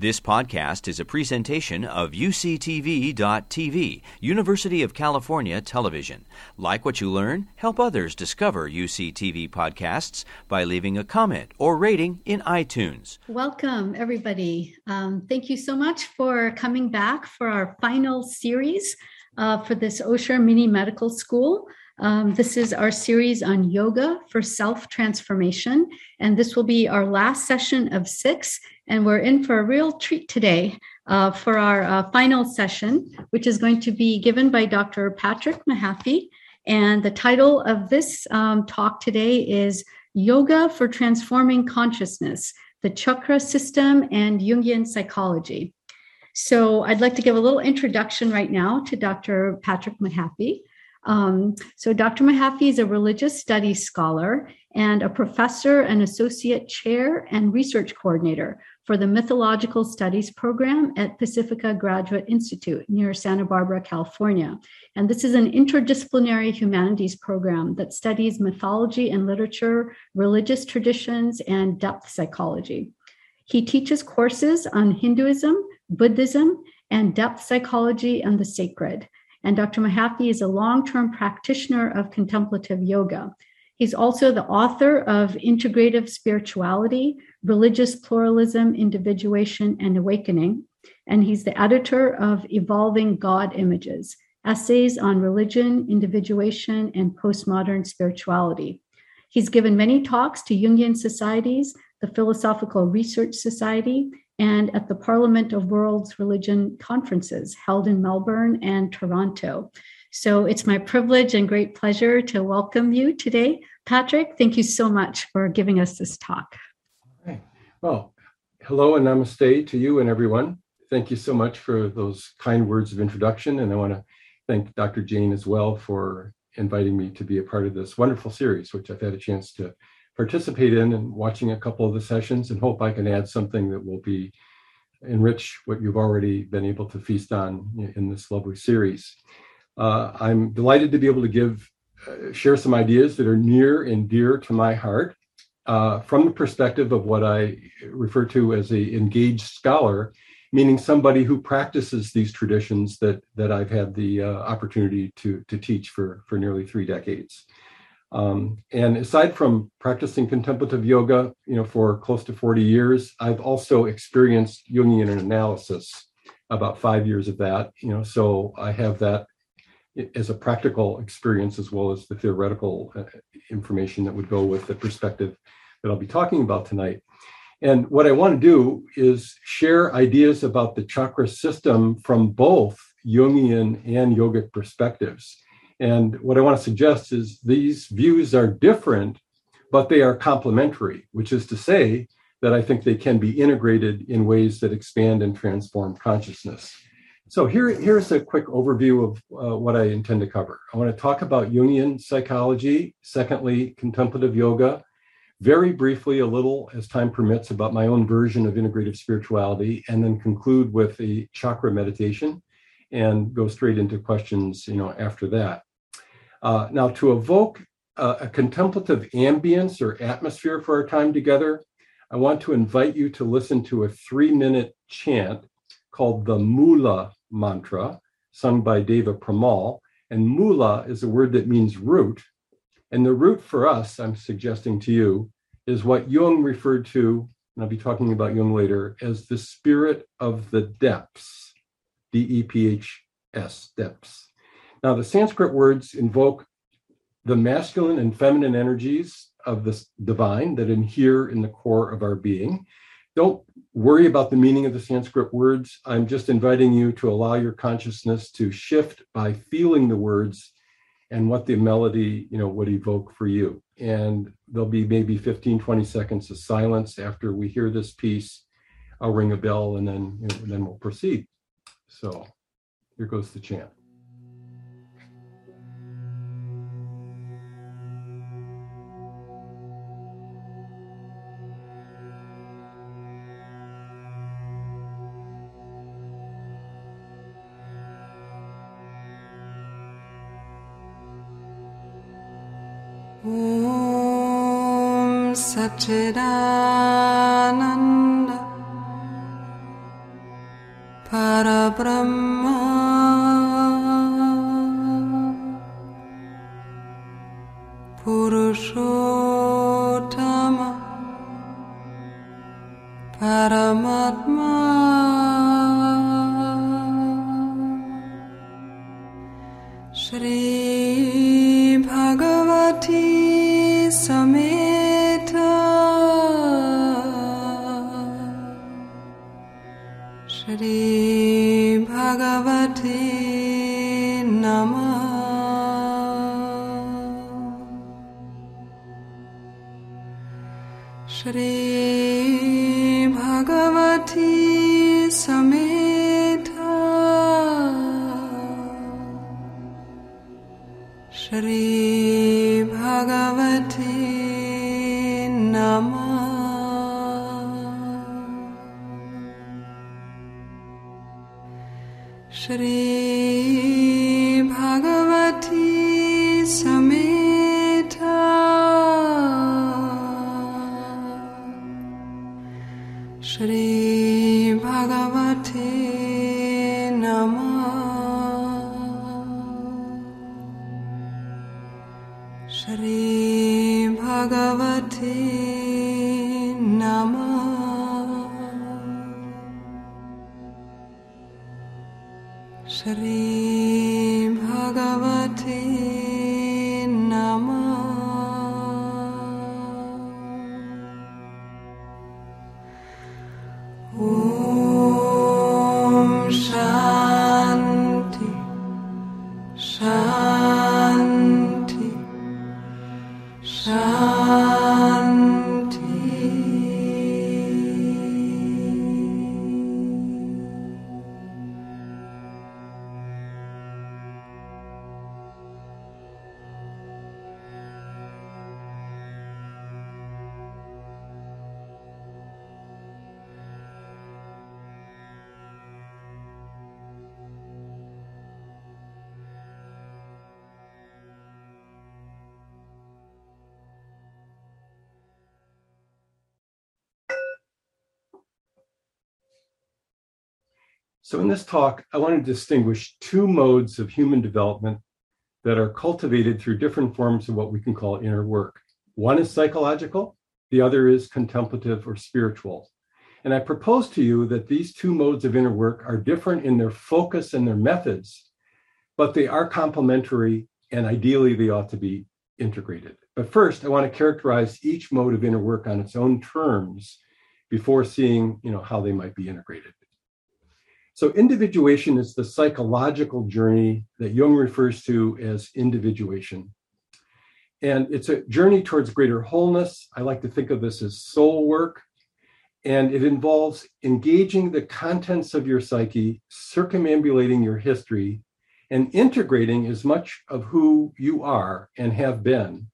This podcast is a presentation of UCTV.tv, University of California Television. Like what you learn, help others discover UCTV podcasts by leaving a comment or rating in iTunes. Welcome, everybody. Um, thank you so much for coming back for our final series uh, for this Osher Mini Medical School. Um, this is our series on yoga for self transformation, and this will be our last session of six. And we're in for a real treat today uh, for our uh, final session, which is going to be given by Dr. Patrick Mahaffey. And the title of this um, talk today is Yoga for Transforming Consciousness, the Chakra System and Jungian Psychology. So I'd like to give a little introduction right now to Dr. Patrick Mahaffey. Um, so, Dr. Mahaffey is a religious studies scholar and a professor and associate chair and research coordinator for the Mythological Studies program at Pacifica Graduate Institute near Santa Barbara, California. And this is an interdisciplinary humanities program that studies mythology and literature, religious traditions, and depth psychology. He teaches courses on Hinduism, Buddhism, and depth psychology and the sacred. And Dr. Mahaffey is a long term practitioner of contemplative yoga. He's also the author of Integrative Spirituality, Religious Pluralism, Individuation, and Awakening. And he's the editor of Evolving God Images, essays on religion, individuation, and postmodern spirituality. He's given many talks to Jungian societies, the Philosophical Research Society, and at the Parliament of World's Religion conferences held in Melbourne and Toronto. So it's my privilege and great pleasure to welcome you today. Patrick, thank you so much for giving us this talk. Well, hello and namaste to you and everyone. Thank you so much for those kind words of introduction. And I want to thank Dr. Jane as well for inviting me to be a part of this wonderful series, which I've had a chance to participate in and watching a couple of the sessions and hope I can add something that will be enrich what you've already been able to feast on in this lovely series. Uh, I'm delighted to be able to give uh, share some ideas that are near and dear to my heart uh, from the perspective of what I refer to as a engaged scholar, meaning somebody who practices these traditions that that I've had the uh, opportunity to to teach for for nearly three decades. Um, and aside from practicing contemplative yoga, you know, for close to 40 years, I've also experienced Jungian analysis, about five years of that, you know, so I have that as a practical experience as well as the theoretical uh, information that would go with the perspective that I'll be talking about tonight. And what I want to do is share ideas about the chakra system from both Jungian and yogic perspectives. And what I want to suggest is these views are different, but they are complementary, which is to say that I think they can be integrated in ways that expand and transform consciousness. So here, here's a quick overview of uh, what I intend to cover. I want to talk about Jungian psychology, secondly, contemplative yoga, very briefly, a little as time permits, about my own version of integrative spirituality, and then conclude with a chakra meditation and go straight into questions you know after that uh, now, to evoke a, a contemplative ambience or atmosphere for our time together, I want to invite you to listen to a three minute chant called the Mula mantra, sung by Deva Premal. And Mula is a word that means root. And the root for us, I'm suggesting to you, is what Jung referred to, and I'll be talking about Jung later, as the spirit of the depths, D E P H S, depths. Now, the Sanskrit words invoke the masculine and feminine energies of the divine that inhere in the core of our being. Don't worry about the meaning of the Sanskrit words. I'm just inviting you to allow your consciousness to shift by feeling the words and what the melody you know would evoke for you. And there'll be maybe 15 20 seconds of silence after we hear this piece. I'll ring a bell and then you know, then we'll proceed. So here goes the chant Satchidananda I got. So, in this talk, I want to distinguish two modes of human development that are cultivated through different forms of what we can call inner work. One is psychological, the other is contemplative or spiritual. And I propose to you that these two modes of inner work are different in their focus and their methods, but they are complementary and ideally they ought to be integrated. But first, I want to characterize each mode of inner work on its own terms before seeing you know, how they might be integrated. So, individuation is the psychological journey that Jung refers to as individuation. And it's a journey towards greater wholeness. I like to think of this as soul work. And it involves engaging the contents of your psyche, circumambulating your history, and integrating as much of who you are and have been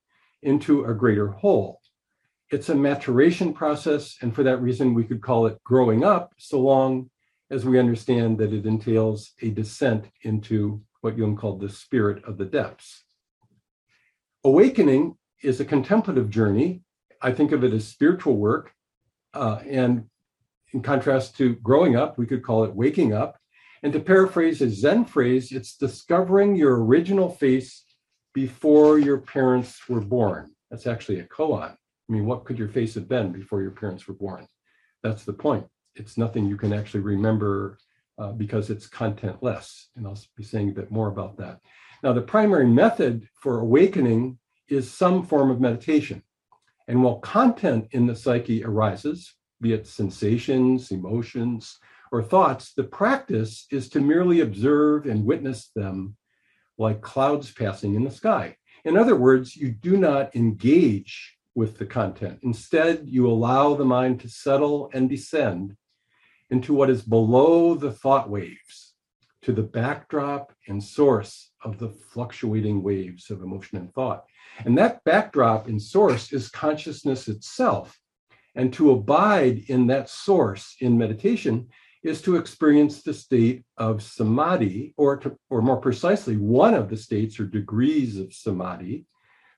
into a greater whole. It's a maturation process. And for that reason, we could call it growing up, so long as we understand that it entails a descent into what Jung called the spirit of the depths. Awakening is a contemplative journey. I think of it as spiritual work. Uh, and in contrast to growing up, we could call it waking up. And to paraphrase a Zen phrase, it's discovering your original face before your parents were born. That's actually a koan. I mean, what could your face have been before your parents were born? That's the point it's nothing you can actually remember uh, because it's contentless. And I'll be saying a bit more about that. Now, the primary method for awakening is some form of meditation. And while content in the psyche arises, be it sensations, emotions, or thoughts, the practice is to merely observe and witness them like clouds passing in the sky. In other words, you do not engage with the content. Instead, you allow the mind to settle and descend into what is below the thought waves, to the backdrop and source of the fluctuating waves of emotion and thought. And that backdrop and source is consciousness itself. And to abide in that source in meditation is to experience the state of samadhi, or, to, or more precisely, one of the states or degrees of samadhi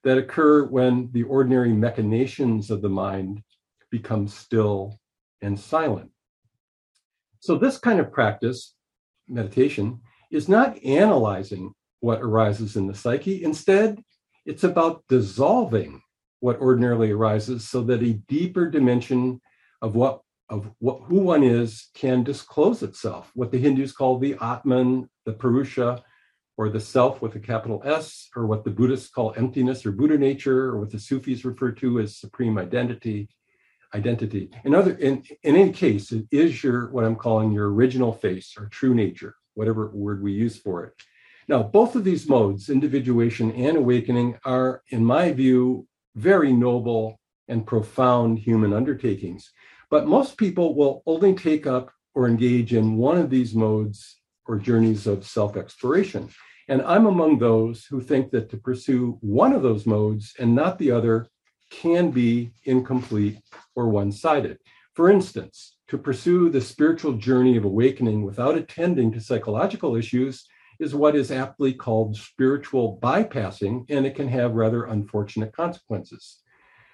that occur when the ordinary machinations of the mind become still and silent. So, this kind of practice, meditation, is not analyzing what arises in the psyche. Instead, it's about dissolving what ordinarily arises so that a deeper dimension of what of what who one is can disclose itself, what the Hindus call the Atman, the Purusha, or the self with a capital S, or what the Buddhists call emptiness or Buddha nature, or what the Sufis refer to as supreme identity. Identity. In other, in, in any case, it is your what I'm calling your original face or true nature, whatever word we use for it. Now, both of these modes, individuation and awakening, are, in my view, very noble and profound human undertakings. But most people will only take up or engage in one of these modes or journeys of self exploration. And I'm among those who think that to pursue one of those modes and not the other can be incomplete or one sided. For instance, to pursue the spiritual journey of awakening without attending to psychological issues is what is aptly called spiritual bypassing, and it can have rather unfortunate consequences.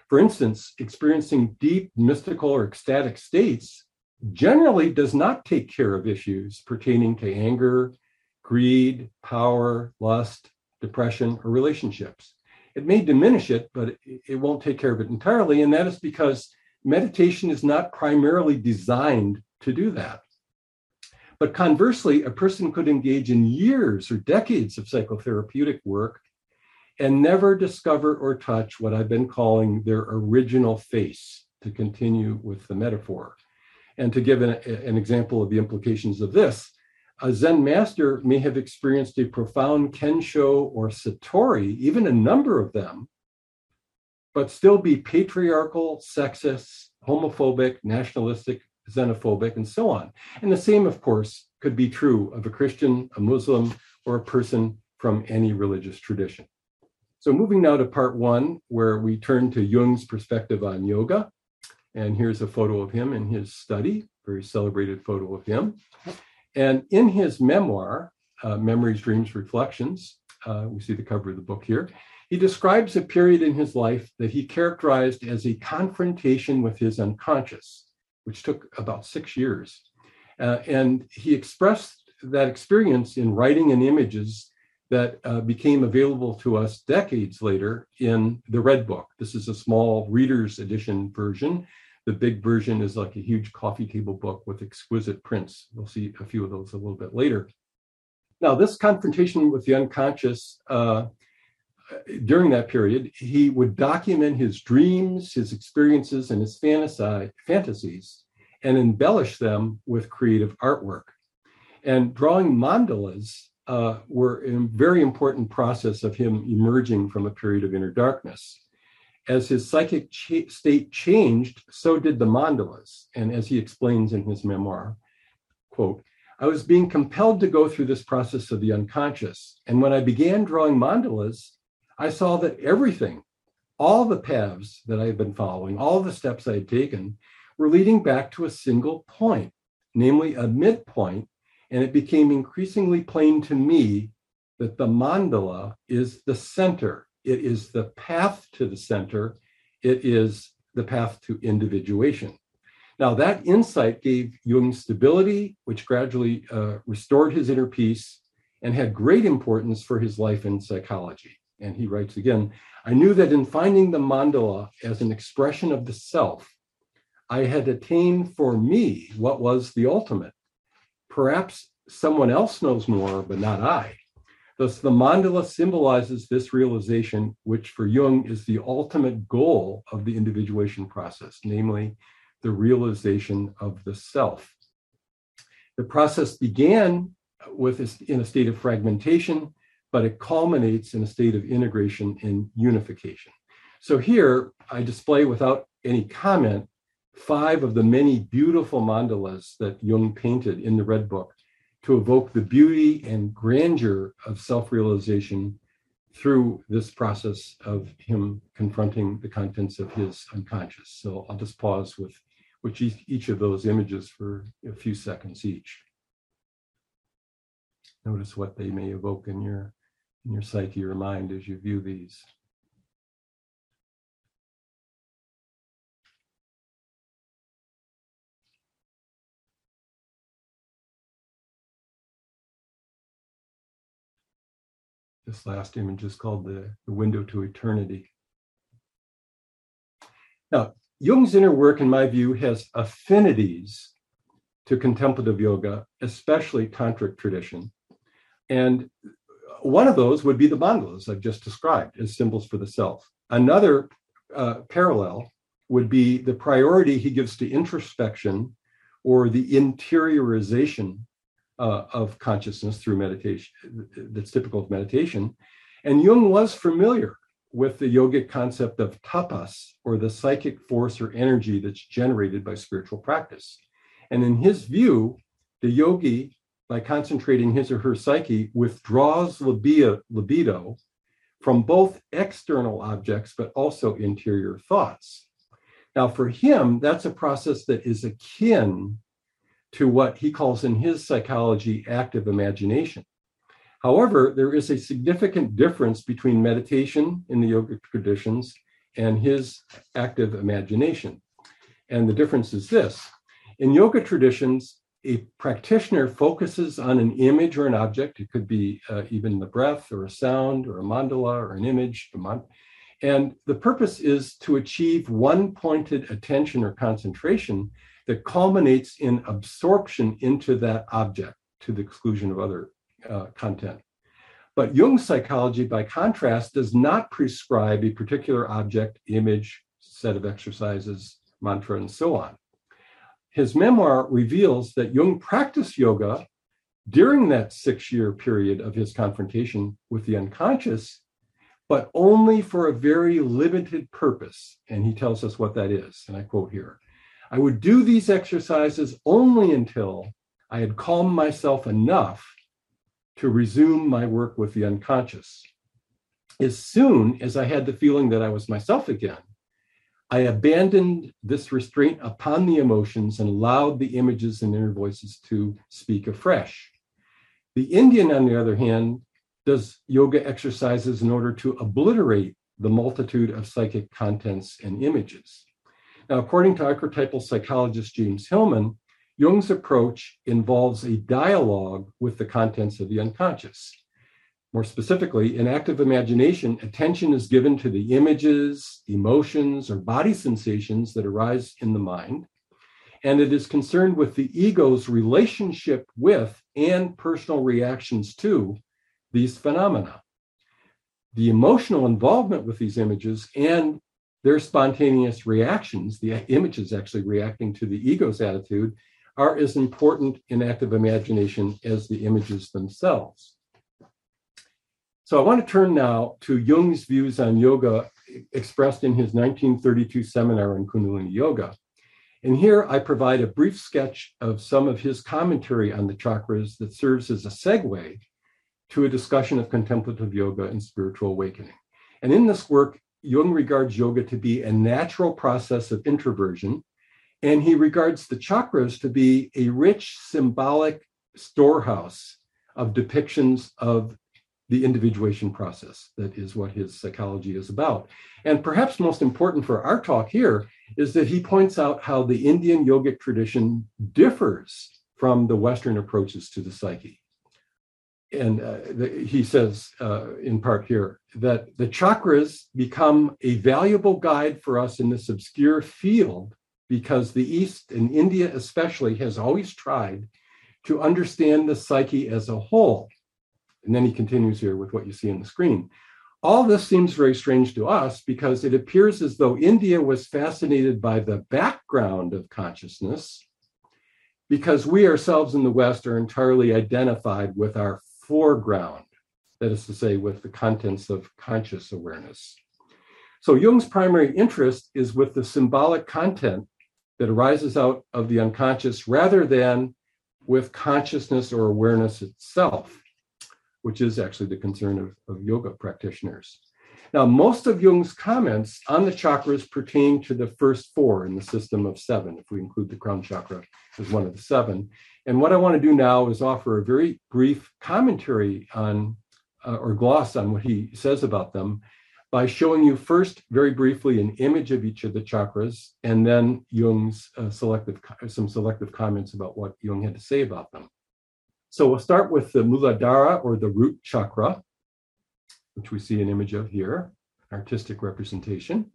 For instance, experiencing deep mystical or ecstatic states generally does not take care of issues pertaining to anger, greed, power, lust, depression, or relationships. It may diminish it, but it won't take care of it entirely. And that is because meditation is not primarily designed to do that. But conversely, a person could engage in years or decades of psychotherapeutic work and never discover or touch what I've been calling their original face, to continue with the metaphor. And to give an, an, example of the implications of this, a Zen master may have experienced a profound Kensho or Satori, even a number of them, but still be patriarchal, sexist, homophobic, nationalistic, xenophobic, and so on. And the same, of course, could be true of a Christian, a Muslim, or a person from any religious tradition. So moving now to part one, where we turn to Jung's perspective on yoga. And here's a photo of him in his study, very celebrated photo of him. And in his memoir, uh, Memories, Dreams, Reflections, uh, we see the cover of the book here, he describes a period in his life that he characterized as a confrontation with his unconscious, which took about six years. Uh, and he expressed that experience in writing and images that uh, became available to us decades later in the Red Book. This is a small reader's edition version. The big version is like a huge coffee table book with exquisite prints. We'll see a few of those a little bit later. Now, this confrontation with the unconscious, uh, during that period, he would document his dreams, his experiences, and his fantasy, fantasies, and embellish them with creative artwork. And drawing mandalas uh, were a very important process of him emerging from a period of inner darkness. As his psychic ch- state changed, so did the mandalas. And as he explains in his memoir, quote, I was being compelled to go through this process of the unconscious. And when I began drawing mandalas, I saw that everything, all the paths that I had been following, all the steps I had taken, were leading back to a single point, namely a midpoint and it became increasingly plain to me that the mandala is the center. It is the path to the center. It is the path to individuation. Now, that insight gave Jung stability, which gradually uh, restored his inner peace and had great importance for his life in psychology. And he writes again I knew that in finding the mandala as an expression of the self, I had attained for me what was the ultimate Perhaps someone else knows more, but not I. Thus, the mandala symbolizes this realization, which for Jung is the ultimate goal of the individuation process, namely the realization of the self. The process began with in a state of fragmentation, but it culminates in a state of integration and unification. So here I display without any comment five of the many beautiful mandalas that Jung painted in the Red Book to evoke the beauty and grandeur of self realization through this process of him confronting the contents of his unconscious. So I'll just pause with each, of those images for a few seconds each. Notice what they may evoke in your in your psyche or mind as you view these. This last image is called the, the window to eternity. Now, Jung's inner work, in my view, has affinities to contemplative yoga, especially tantric tradition. And one of those would be the mandalas I've just described as symbols for the self. Another uh, parallel would be the priority he gives to introspection or the interiorization uh, of consciousness through meditation that's typical of meditation. And Jung was familiar with the yogic concept of tapas, or the psychic force or energy that's generated by spiritual practice. And in his view, the yogi, by concentrating his or her psyche, withdraws libido, libido from both external objects, but also interior thoughts. Now, for him, that's a process that is akin to what he calls in his psychology active imagination. However, there is a significant difference between meditation in the yogic traditions and his active imagination. And the difference is this in yoga traditions, a practitioner focuses on an image or an object. It could be uh, even the breath or a sound or a mandala or an image. And the purpose is to achieve one pointed attention or concentration that culminates in absorption into that object to the exclusion of other uh, content. But Jung's psychology, by contrast, does not prescribe a particular object, image, set of exercises, mantra, and so on. His memoir reveals that Jung practiced yoga during that six year period of his confrontation with the unconscious, but only for a very limited purpose. And he tells us what that is. And I quote here I would do these exercises only until I had calmed myself enough to resume my work with the unconscious. As soon as I had the feeling that I was myself again, I abandoned this restraint upon the emotions and allowed the images and inner voices to speak afresh. The Indian, on the other hand, does yoga exercises in order to obliterate the multitude of psychic contents and images. Now, according to archetypal psychologist James Hillman, Jung's approach involves a dialogue with the contents of the unconscious. More specifically, in active imagination, attention is given to the images, emotions, or body sensations that arise in the mind, and it is concerned with the ego's relationship with and personal reactions to these phenomena. The emotional involvement with these images and their spontaneous reactions, the images actually reacting to the ego's attitude, are as important in active imagination as the images themselves. So I want to turn now to Jung's views on yoga expressed in his 1932 seminar on Kundalini Yoga. And here I provide a brief sketch of some of his commentary on the chakras that serves as a segue to a discussion of contemplative yoga and spiritual awakening. And in this work, Jung regards yoga to be a natural process of introversion, and he regards the chakras to be a rich symbolic storehouse of depictions of the individuation process. That is what his psychology is about. And perhaps most important for our talk here is that he points out how the Indian yogic tradition differs from the Western approaches to the psyche and uh, the, he says uh, in part here that the chakras become a valuable guide for us in this obscure field because the East and India especially has always tried to understand the psyche as a whole. And then he continues here with what you see on the screen. All this seems very strange to us because it appears as though India was fascinated by the background of consciousness because we ourselves in the West are entirely identified with our foreground, that is to say, with the contents of conscious awareness. So Jung's primary interest is with the symbolic content that arises out of the unconscious rather than with consciousness or awareness itself, which is actually the concern of, of yoga practitioners. Now, most of Jung's comments on the chakras pertain to the first four in the system of seven, if we include the crown chakra as one of the seven. And what I want to do now is offer a very brief commentary on uh, or gloss on what he says about them by showing you first, very briefly, an image of each of the chakras, and then Jung's uh, selective, some selective comments about what Jung had to say about them. So we'll start with the Muladhara or the root chakra. Which we see an image of here, artistic representation.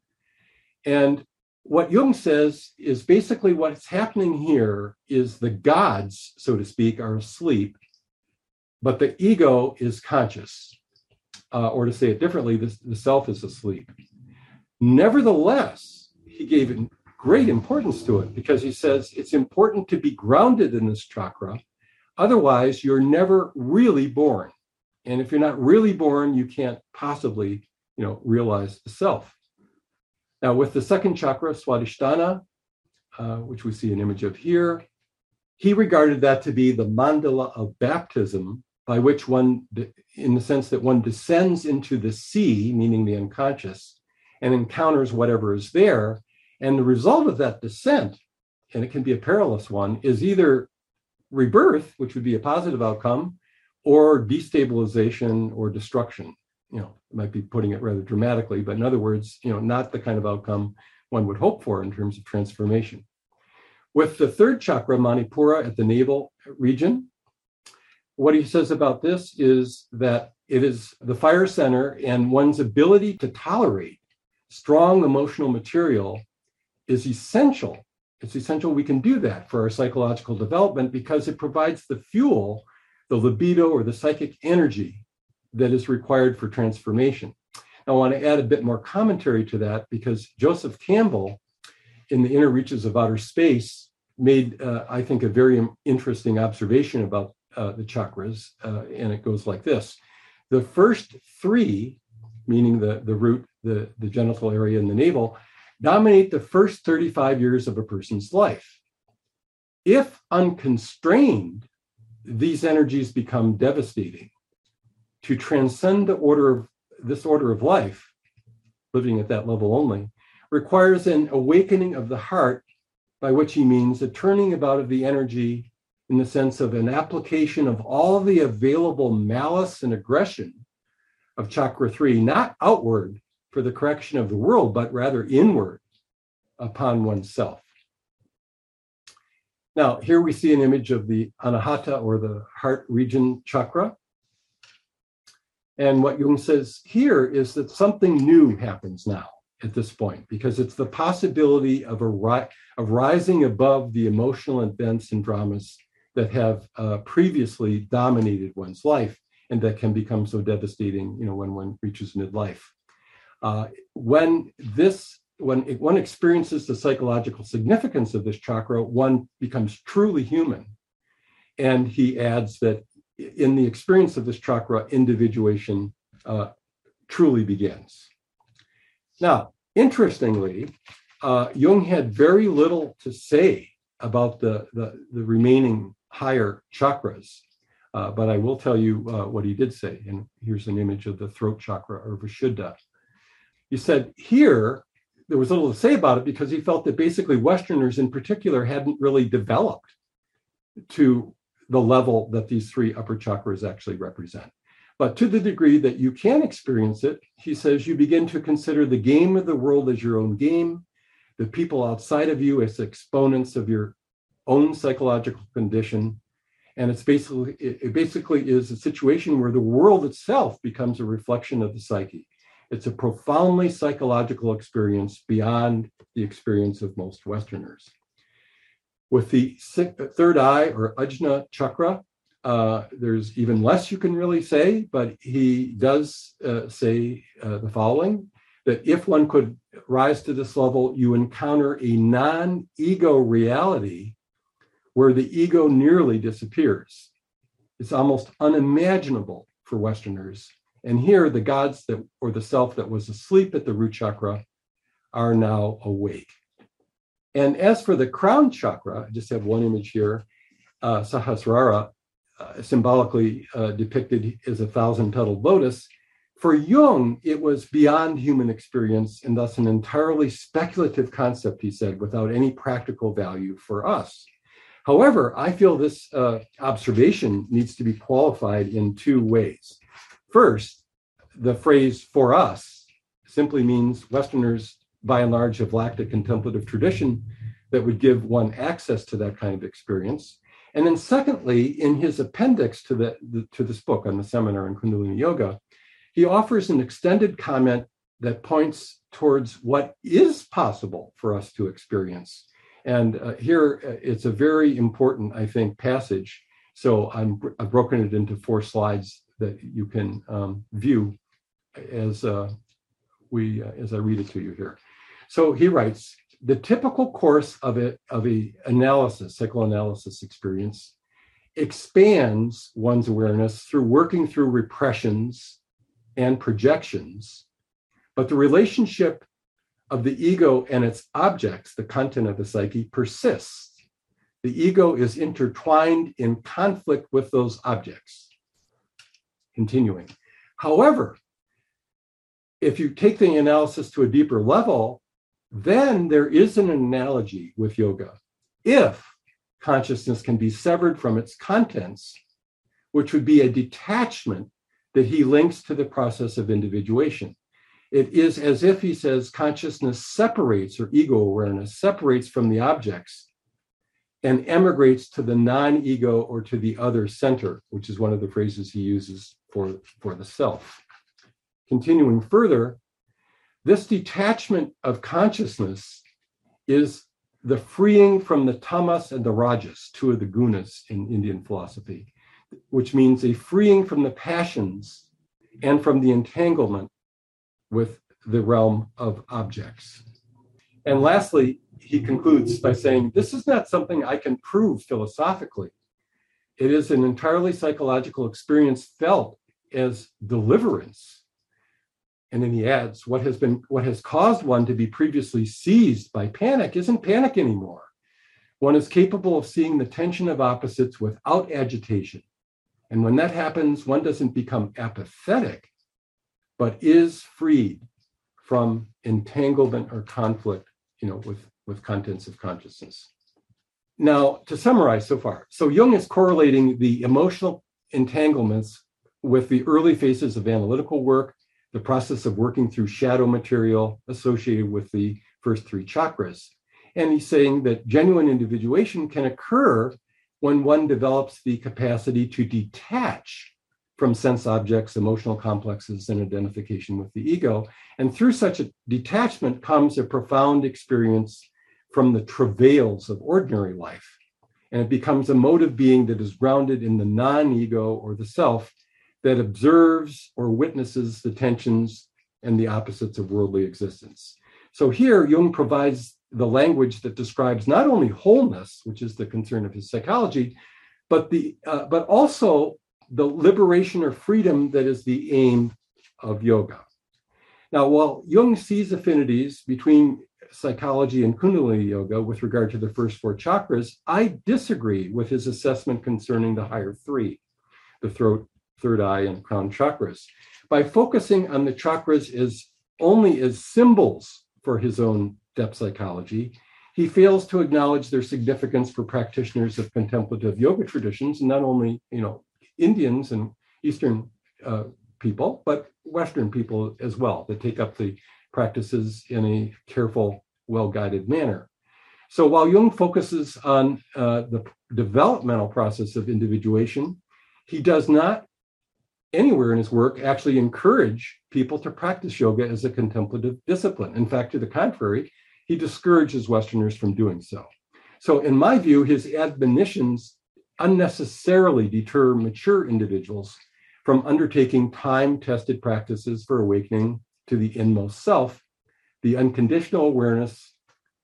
And what Jung says is basically what's happening here is the gods, so to speak, are asleep, but the ego is conscious. Uh, or to say it differently, the, the self is asleep. Nevertheless, he gave great importance to it because he says it's important to be grounded in this chakra. Otherwise, you're never really born. And if you're not really born, you can't possibly, you know, realize the self. Now, with the second chakra, Swadhisthana, uh, which we see an image of here, he regarded that to be the mandala of baptism, by which one, in the sense that one descends into the sea, meaning the unconscious, and encounters whatever is there. And the result of that descent, and it can be a perilous one, is either rebirth, which would be a positive outcome, or destabilization or destruction. You know, might be putting it rather dramatically, but in other words, you know, not the kind of outcome one would hope for in terms of transformation. With the third chakra, Manipura, at the navel region, what he says about this is that it is the fire center and one's ability to tolerate strong emotional material is essential. It's essential we can do that for our psychological development because it provides the fuel, the libido or the psychic energy that is required for transformation. I want to add a bit more commentary to that because Joseph Campbell, in the inner reaches of outer space, made, uh, I think, a very interesting observation about uh, the chakras, uh, and it goes like this: the first three, meaning the the root, the the genital area, and the navel, dominate the first 35 years of a person's life. If unconstrained, these energies become devastating to transcend the order of this order of life, living at that level only, requires an awakening of the heart, by which he means a turning about of the energy in the sense of an application of all the available malice and aggression of chakra three, not outward for the correction of the world, but rather inward upon oneself. Now, here we see an image of the anahata or the heart region chakra. And what Jung says here is that something new happens now at this point, because it's the possibility of, a ri- of rising above the emotional events and dramas that have uh, previously dominated one's life and that can become so devastating, you know, when one reaches midlife. Uh, when this, when one experiences the psychological significance of this chakra, one becomes truly human. And he adds that in the experience of this chakra, individuation uh, truly begins. Now, interestingly, uh, Jung had very little to say about the, the, the remaining higher chakras, uh, but I will tell you uh, what he did say. And here's an image of the throat chakra or Vishuddha. He said here, there was little to say about it because he felt that basically Westerners in particular hadn't really developed to the level that these three upper chakras actually represent. But to the degree that you can experience it, he says you begin to consider the game of the world as your own game, the people outside of you as exponents of your own psychological condition. And it's basically it basically is a situation where the world itself becomes a reflection of the psyche. It's a profoundly psychological experience beyond the experience of most Westerners. With the third eye or Ajna chakra, uh, there's even less you can really say, but he does uh, say uh, the following that if one could rise to this level, you encounter a non ego reality where the ego nearly disappears. It's almost unimaginable for Westerners. And here, the gods that, or the self that was asleep at the root chakra, are now awake. And as for the crown chakra, I just have one image here, uh, Sahasrara, uh, symbolically uh, depicted as a thousand petaled lotus. For Jung, it was beyond human experience and thus an entirely speculative concept, he said, without any practical value for us. However, I feel this uh, observation needs to be qualified in two ways. First, the phrase for us simply means Westerners, by and large, have lacked a contemplative tradition that would give one access to that kind of experience. And then, secondly, in his appendix to the, the, to this book on the seminar on Kundalini Yoga, he offers an extended comment that points towards what is possible for us to experience. And uh, here uh, it's a very important, I think, passage. So I'm, I've broken it into four slides that you can um, view as uh, we uh, as I read it to you here. So he writes, the typical course of a of a analysis, psychoanalysis experience, expands one's awareness through working through repressions and projections, but the relationship of the ego and its objects, the content of the psyche, persists. The ego is intertwined in conflict with those objects. Continuing. However, if you take the analysis to a deeper level, then there is an analogy with yoga. If consciousness can be severed from its contents, which would be a detachment that he links to the process of individuation. It is as if he says consciousness separates, or ego awareness separates from the objects and emigrates to the non ego or to the other center, which is one of the phrases he uses for, for the self. Continuing further, this detachment of consciousness is the freeing from the tamas and the rajas, two of the gunas in Indian philosophy, which means a freeing from the passions and from the entanglement with the realm of objects. And lastly, he concludes by saying, This is not something I can prove philosophically. It is an entirely psychological experience felt as deliverance and then he adds, what has been what has caused one to be previously seized by panic isn't panic anymore. One is capable of seeing the tension of opposites without agitation. And when that happens, one doesn't become apathetic, but is freed from entanglement or conflict, you know, with, with contents of consciousness. Now, to summarize so far, so Jung is correlating the emotional entanglements with the early phases of analytical work the process of working through shadow material associated with the first three chakras. And he's saying that genuine individuation can occur when one develops the capacity to detach from sense objects, emotional complexes, and identification with the ego. And through such a detachment comes a profound experience from the travails of ordinary life. And it becomes a mode of being that is grounded in the non ego or the self that observes or witnesses the tensions and the opposites of worldly existence. So here, Jung provides the language that describes not only wholeness, which is the concern of his psychology, but the uh, but also the liberation or freedom that is the aim of yoga. Now, while Jung sees affinities between psychology and Kundalini yoga with regard to the first four chakras, I disagree with his assessment concerning the higher three the throat, third eye, and crown chakras. By focusing on the chakras as only as symbols for his own depth psychology, he fails to acknowledge their significance for practitioners of contemplative yoga traditions, and not only you know Indians and Eastern uh, people, but Western people as well that take up the practices in a careful, well-guided manner. So while Jung focuses on uh, the developmental process of individuation, he does not anywhere in his work actually encourage people to practice yoga as a contemplative discipline. In fact, to the contrary, he discourages Westerners from doing so. So, in my view, his admonitions unnecessarily deter mature individuals from undertaking time tested practices for awakening to the inmost self, the unconditional awareness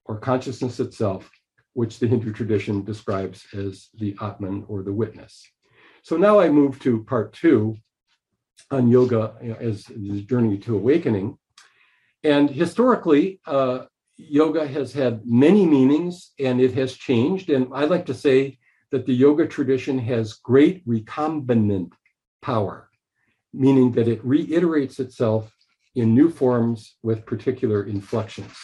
or consciousness itself, which the Hindu tradition describes as the Atman or the witness. So now I move to part two, on yoga as the journey to awakening. And historically, uh, yoga has had many meanings and it has changed. And I like to say that the yoga tradition has great recombinant power, meaning that it reiterates itself in new forms with particular inflections.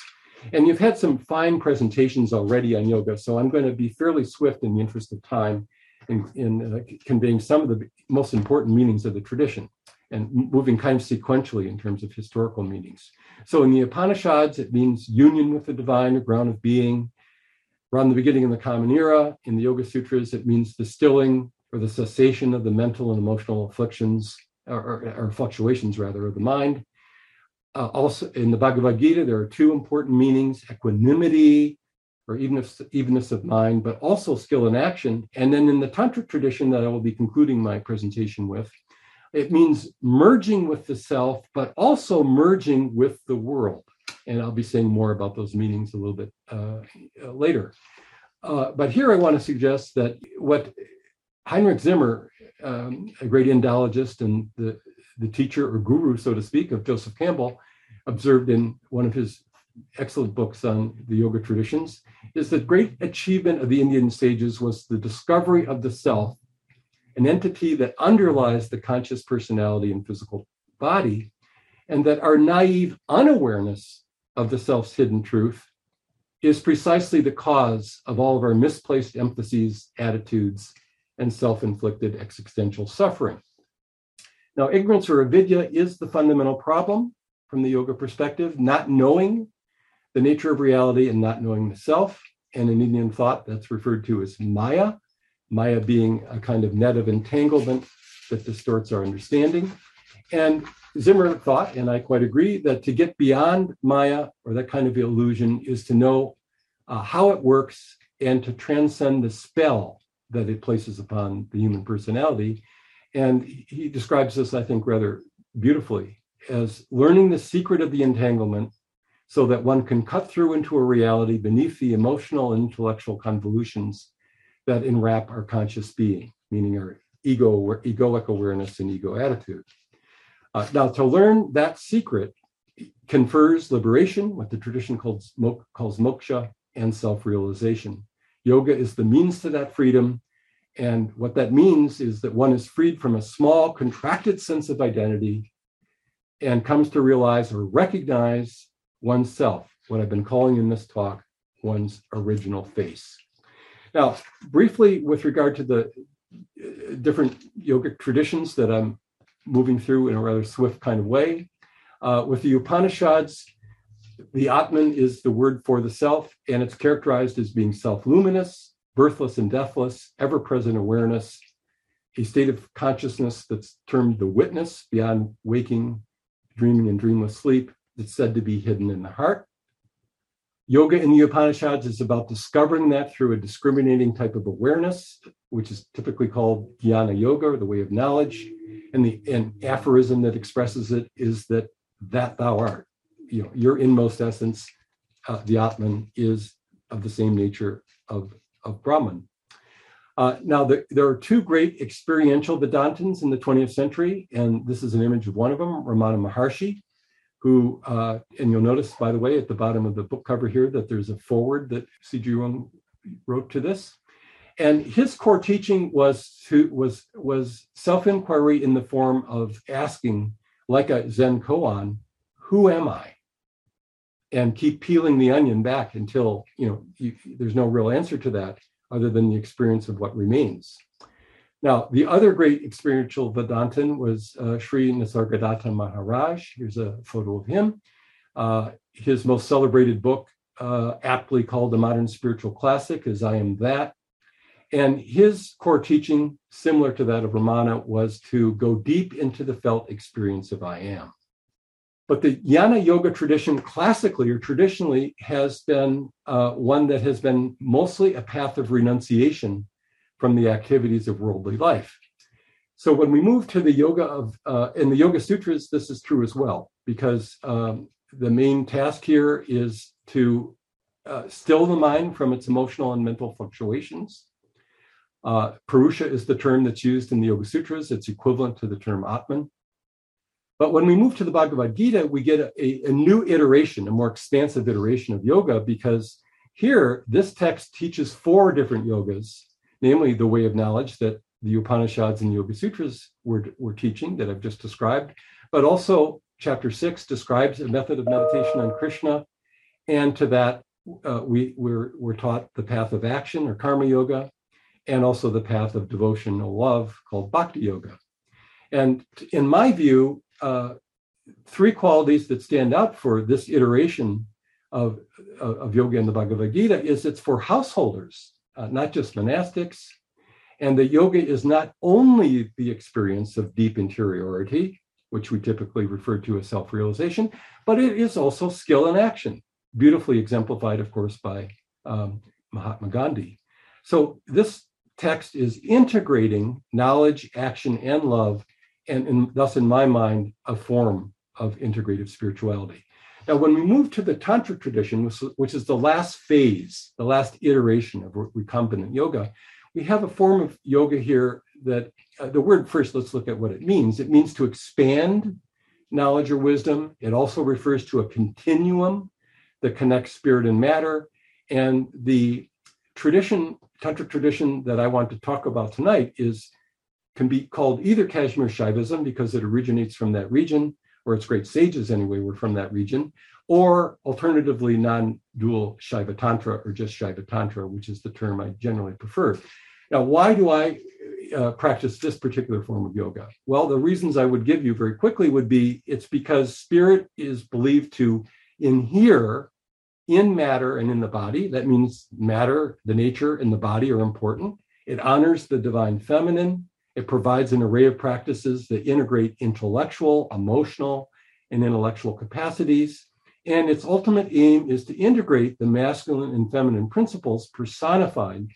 And you've had some fine presentations already on yoga, so I'm going to be fairly swift in the interest of time in, in uh, conveying some of the most important meanings of the tradition and moving kind of sequentially in terms of historical meanings. So in the Upanishads, it means union with the divine, a ground of being. Around the beginning of the Common Era, in the Yoga Sutras, it means distilling or the cessation of the mental and emotional afflictions or, or, or fluctuations rather of the mind. Uh, also in the Bhagavad Gita, there are two important meanings: equanimity or evenness, evenness of mind, but also skill in action. And then in the Tantric tradition that I will be concluding my presentation with, it means merging with the self, but also merging with the world. And I'll be saying more about those meanings a little bit uh, later. Uh, but here I want to suggest that what Heinrich Zimmer, um, a great Indologist and the, the teacher or guru, so to speak, of Joseph Campbell, observed in one of his excellent books on the yoga traditions, is the great achievement of the Indian sages was the discovery of the self, an entity that underlies the conscious personality and physical body, and that our naive unawareness of the self's hidden truth is precisely the cause of all of our misplaced emphases, attitudes, and self inflicted existential suffering. Now, ignorance or avidya is the fundamental problem from the yoga perspective, not knowing the nature of reality and not knowing the self. And in Indian thought, that's referred to as Maya, Maya being a kind of net of entanglement that distorts our understanding. And Zimmer thought, and I quite agree, that to get beyond Maya or that kind of illusion is to know uh, how it works and to transcend the spell that it places upon the human personality. And he describes this, I think, rather beautifully as learning the secret of the entanglement so that one can cut through into a reality beneath the emotional and intellectual convolutions that enwrap our conscious being, meaning our ego, egoic awareness and ego attitude. Uh, now, to learn that secret confers liberation, what the tradition calls, calls moksha, and self realization. Yoga is the means to that freedom. And what that means is that one is freed from a small, contracted sense of identity and comes to realize or recognize oneself, what I've been calling in this talk, one's original face. Now, briefly, with regard to the uh, different yogic traditions that I'm moving through in a rather swift kind of way, uh, with the Upanishads, the Atman is the word for the self, and it's characterized as being self luminous, birthless and deathless, ever present awareness, a state of consciousness that's termed the witness beyond waking, dreaming, and dreamless sleep, that's said to be hidden in the heart. Yoga in the Upanishads is about discovering that through a discriminating type of awareness, which is typically called jnana yoga, or the way of knowledge. And the and aphorism that expresses it is that that thou art. You know, your inmost essence, uh, the Atman, is of the same nature of, of Brahman. Uh, now, the, there are two great experiential Vedantins in the 20th century, and this is an image of one of them, Ramana Maharshi, who, uh, and you'll notice, by the way, at the bottom of the book cover here, that there's a foreword that C.G. Jung wrote to this. And his core teaching was to was was self-inquiry in the form of asking, like a Zen koan, who am I? And keep peeling the onion back until you know you, there's no real answer to that other than the experience of what remains. Now, the other great experiential Vedantin was uh, Sri Nisargadatta Maharaj. Here's a photo of him. Uh, his most celebrated book, uh, aptly called the modern spiritual classic, is I Am That. And his core teaching, similar to that of Ramana, was to go deep into the felt experience of I Am. But the Jnana Yoga tradition, classically or traditionally, has been uh, one that has been mostly a path of renunciation from the activities of worldly life. So when we move to the yoga of, uh, in the Yoga Sutras, this is true as well, because um, the main task here is to uh, still the mind from its emotional and mental fluctuations. Uh, Purusha is the term that's used in the Yoga Sutras. It's equivalent to the term Atman. But when we move to the Bhagavad Gita, we get a, a, a new iteration, a more expansive iteration of yoga, because here this text teaches four different yogas namely the way of knowledge that the Upanishads and Yoga Sutras were, were teaching that I've just described, but also chapter six describes a method of meditation on Krishna. And to that, uh, we, we're, we're taught the path of action or karma yoga, and also the path of devotion devotional love called bhakti yoga. And in my view, uh, three qualities that stand out for this iteration of, of yoga in the Bhagavad Gita is it's for householders uh, not just monastics, And the yoga is not only the experience of deep interiority, which we typically refer to as self realization, but it is also skill and action, beautifully exemplified, of course, by um, Mahatma Gandhi. So this text is integrating knowledge, action, and love, and, and thus, in my mind, a form of integrative spirituality. Now, when we move to the Tantric tradition, which, which is the last phase, the last iteration of recombinant yoga, we have a form of yoga here that uh, the word first, let's look at what it means. It means to expand knowledge or wisdom. It also refers to a continuum that connects spirit and matter. And the tradition, tantric tradition that I want to talk about tonight is can be called either Kashmir Shaivism because it originates from that region, or its great sages anyway were from that region, or alternatively non-dual Shaiva Tantra or just Shaiva Tantra, which is the term I generally prefer. Now, why do I uh, practice this particular form of yoga? Well, the reasons I would give you very quickly would be it's because spirit is believed to inhere in matter and in the body. That means matter, the nature, and the body are important. It honors the divine feminine. It provides an array of practices that integrate intellectual, emotional, and intellectual capacities. And its ultimate aim is to integrate the masculine and feminine principles personified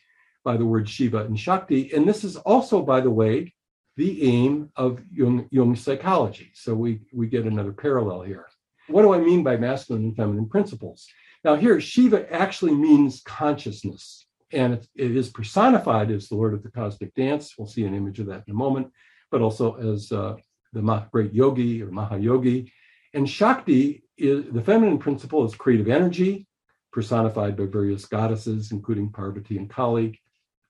by the word Shiva and Shakti. And this is also, by the way, the aim of Jung, Jung psychology. So we, we get another parallel here. What do I mean by masculine and feminine principles? Now, here, Shiva actually means consciousness and it, is personified as the Lord of the Cosmic Dance. We'll see an image of that in a moment, but also as uh, the great yogi or Mahayogi. And Shakti is the feminine principle is creative energy, personified by various goddesses, including Parvati and Kali.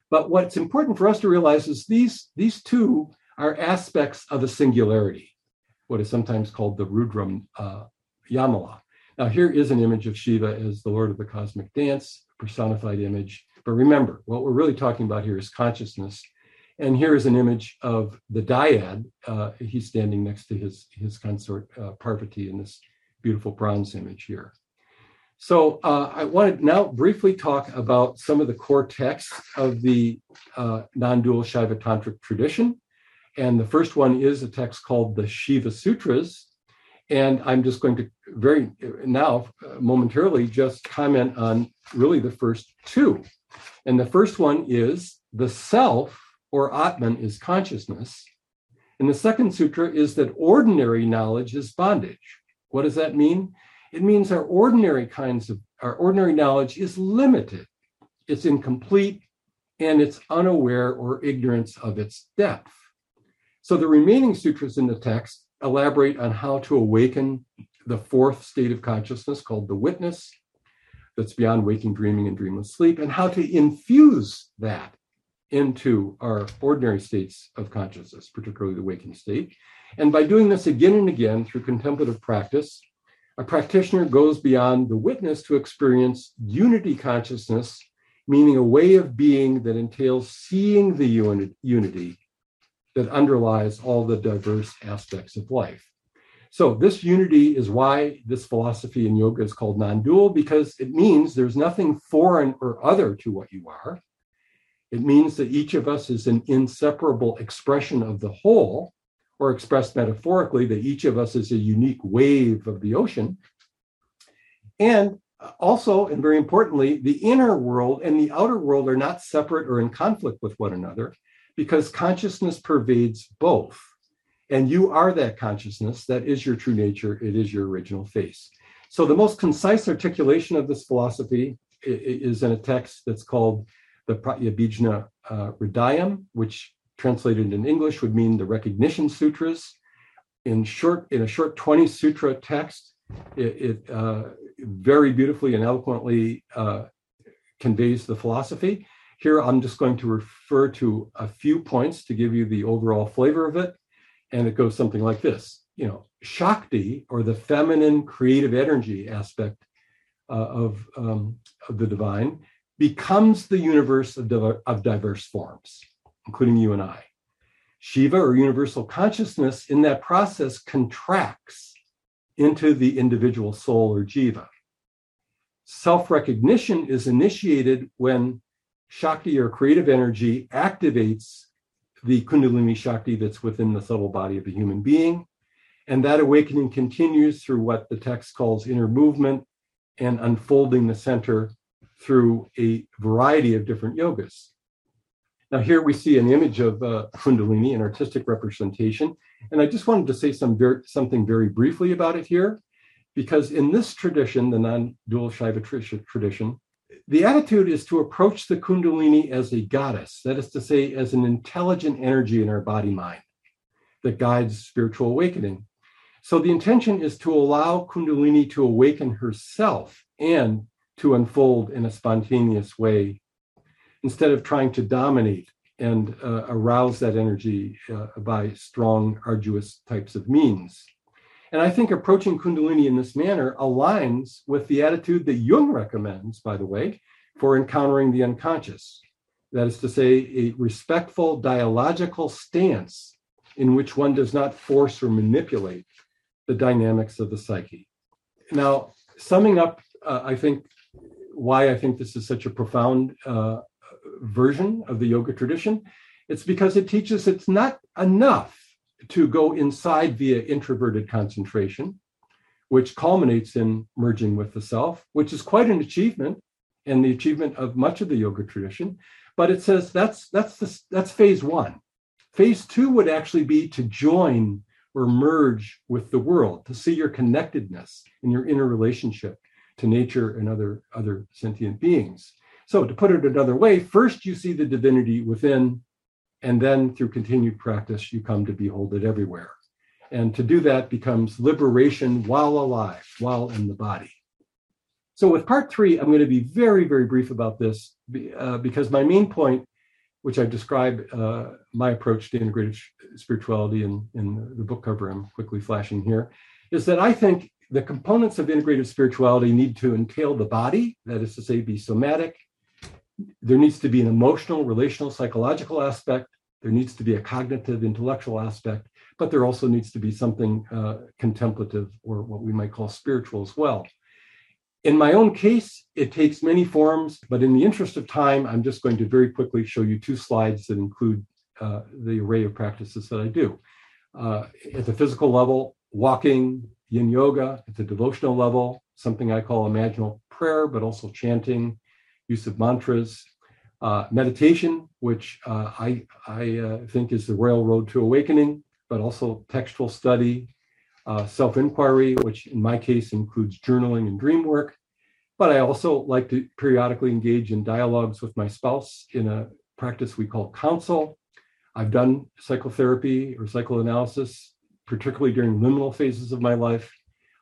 But what's important for us to realize is these, these two are aspects of a singularity, what is sometimes called the Rudram uh, Yamala. Now, here is an image of Shiva as the Lord of the Cosmic Dance, personified image. But remember, what we're really talking about here is consciousness. And here is an image of the dyad. Uh, he's standing next to his, his consort uh, Parvati in this beautiful bronze image here. So uh, I want to now briefly talk about some of the core texts of the uh, non-dual Shaiva Tantric tradition. And the first one is a text called the Shiva Sutras. And I'm just going to very now, momentarily, just comment on really the first two. And the first one is the self or Atman is consciousness. And the second sutra is that ordinary knowledge is bondage. What does that mean? It means our ordinary kinds of, our ordinary knowledge is limited, it's incomplete, and it's unaware or ignorance of its depth. So the remaining sutras in the text elaborate on how to awaken the fourth state of consciousness called the witness, that's beyond waking, dreaming, and dreamless sleep, and how to infuse that into our ordinary states of consciousness, particularly the waking state. And by doing this again and again through contemplative practice, a practitioner goes beyond the witness to experience unity consciousness, meaning a way of being that entails seeing the unity that underlies all the diverse aspects of life. So, this unity is why this philosophy in yoga is called non dual, because it means there's nothing foreign or other to what you are. It means that each of us is an inseparable expression of the whole, or expressed metaphorically, that each of us is a unique wave of the ocean. And also, and very importantly, the inner world and the outer world are not separate or in conflict with one another because consciousness pervades both. And you are that consciousness. That is your true nature. It is your original face. So, the most concise articulation of this philosophy is in a text that's called the Pratyabhijna uh, which translated in English would mean the Recognition Sutras. In short, in a short 20 sutra text, it, it uh, very beautifully and eloquently uh, conveys the philosophy. Here, I'm just going to refer to a few points to give you the overall flavor of it. And it goes something like this you know, Shakti, or the feminine creative energy aspect uh, of, um, of the divine, becomes the universe of, div- of diverse forms, including you and I. Shiva, or universal consciousness, in that process contracts into the individual soul or jiva. Self recognition is initiated when Shakti or creative energy activates the Kundalini Shakti that's within the subtle body of a human being. And that awakening continues through what the text calls inner movement and unfolding the center through a variety of different yogas. Now, here we see an image of uh, Kundalini, an artistic representation. And I just wanted to say some very, something very briefly about it here, because in this tradition, the non dual Shaiva tradition, the attitude is to approach the Kundalini as a goddess, that is to say, as an intelligent energy in our body mind that guides spiritual awakening. So the intention is to allow Kundalini to awaken herself and to unfold in a spontaneous way instead of trying to dominate and uh, arouse that energy uh, by strong, arduous types of means. And I think approaching Kundalini in this manner aligns with the attitude that Jung recommends, by the way, for encountering the unconscious. That is to say, a respectful dialogical stance in which one does not force or manipulate the dynamics of the psyche. Now, summing up, uh, I think why I think this is such a profound uh, version of the yoga tradition, it's because it teaches it's not enough to go inside via introverted concentration, which culminates in merging with the self, which is quite an achievement and the achievement of much of the yoga tradition. But it says that's that's the, that's phase one. Phase two would actually be to join or merge with the world, to see your connectedness and your inner relationship to nature and other other sentient beings. So to put it another way, first you see the divinity within and then through continued practice, you come to behold it everywhere. And to do that becomes liberation while alive, while in the body. So, with part three, I'm going to be very, very brief about this uh, because my main point, which I describe uh, my approach to integrated spirituality in, in the book cover I'm quickly flashing here, is that I think the components of integrated spirituality need to entail the body, that is to say, be somatic. There needs to be an emotional, relational, psychological aspect there needs to be a cognitive, intellectual aspect, but there also needs to be something uh, contemplative or what we might call spiritual as well. In my own case, it takes many forms, but in the interest of time, I'm just going to very quickly show you two slides that include uh, the array of practices that I do. Uh, at the physical level, walking, yin yoga, at the devotional level, something I call imaginal prayer, but also chanting, use of mantras, uh, meditation, which uh, I, I uh, think is the railroad to awakening, but also textual study, uh, self inquiry, which in my case includes journaling and dream work. But I also like to periodically engage in dialogues with my spouse in a practice we call council. I've done psychotherapy or psychoanalysis, particularly during liminal phases of my life.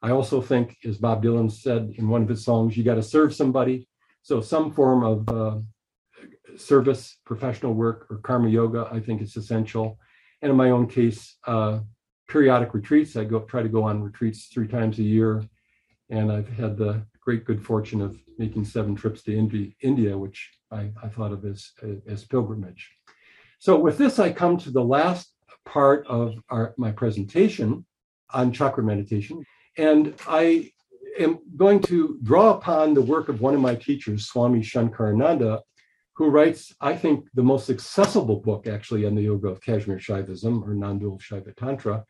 I also think, as Bob Dylan said in one of his songs, you got to serve somebody. So, some form of uh, service, professional work, or karma yoga, I think it's essential. And in my own case, uh, periodic retreats. I go try to go on retreats three times a year, and I've had the great good fortune of making seven trips to India, India which I, I thought of as, as pilgrimage. So with this, I come to the last part of our, my presentation on chakra meditation, and I am going to draw upon the work of one of my teachers, Swami Shankarananda, who writes, I think, the most accessible book actually on the yoga of Kashmir Shaivism or non dual Shaiva Tantra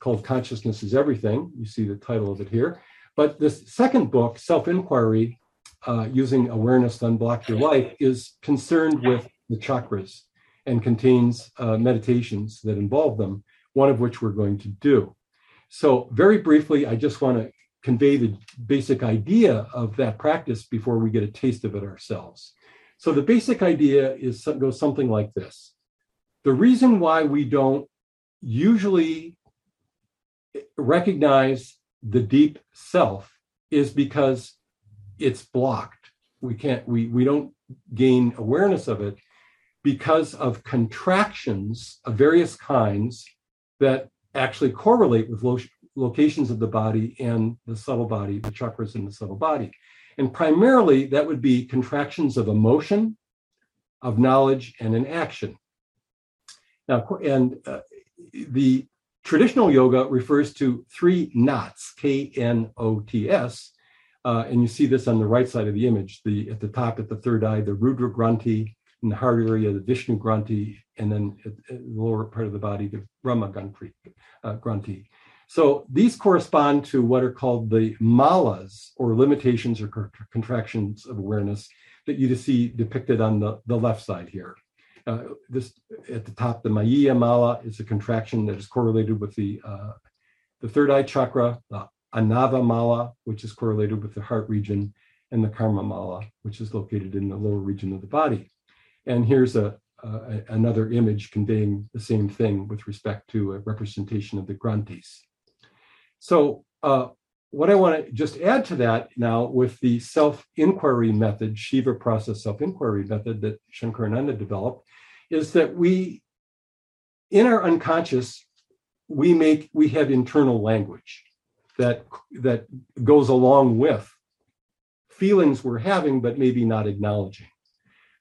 called Consciousness is Everything. You see the title of it here. But this second book, Self Inquiry, uh, using awareness to unblock your life, is concerned with the chakras and contains uh, meditations that involve them, one of which we're going to do. So, very briefly, I just want to convey the basic idea of that practice before we get a taste of it ourselves. So the basic idea is goes something like this. The reason why we don't usually recognize the deep self is because it's blocked. We can't we we don't gain awareness of it because of contractions of various kinds that actually correlate with locations of the body and the subtle body, the chakras in the subtle body. And primarily, that would be contractions of emotion, of knowledge, and an action. Now, and uh, the traditional yoga refers to three knots, K N O T S. Uh, and you see this on the right side of the image. The at the top, at the third eye, the Rudra Granthi, in the heart area, the Vishnu Granthi, and then at, at the lower part of the body, the Brahma Granthi. Uh. So these correspond to what are called the malas or limitations or contractions of awareness that you see depicted on the, the left side here. Uh, this at the top, the Maya mala is a contraction that is correlated with the uh, the third eye chakra, the Anava mala, which is correlated with the heart region, and the Karma mala, which is located in the lower region of the body. And here's a, a another image conveying the same thing with respect to a representation of the granthis. So uh, what I want to just add to that now with the self-inquiry method, Shiva process self-inquiry method that Shankarananda developed, is that we, in our unconscious, we make we have internal language that that goes along with feelings we're having, but maybe not acknowledging.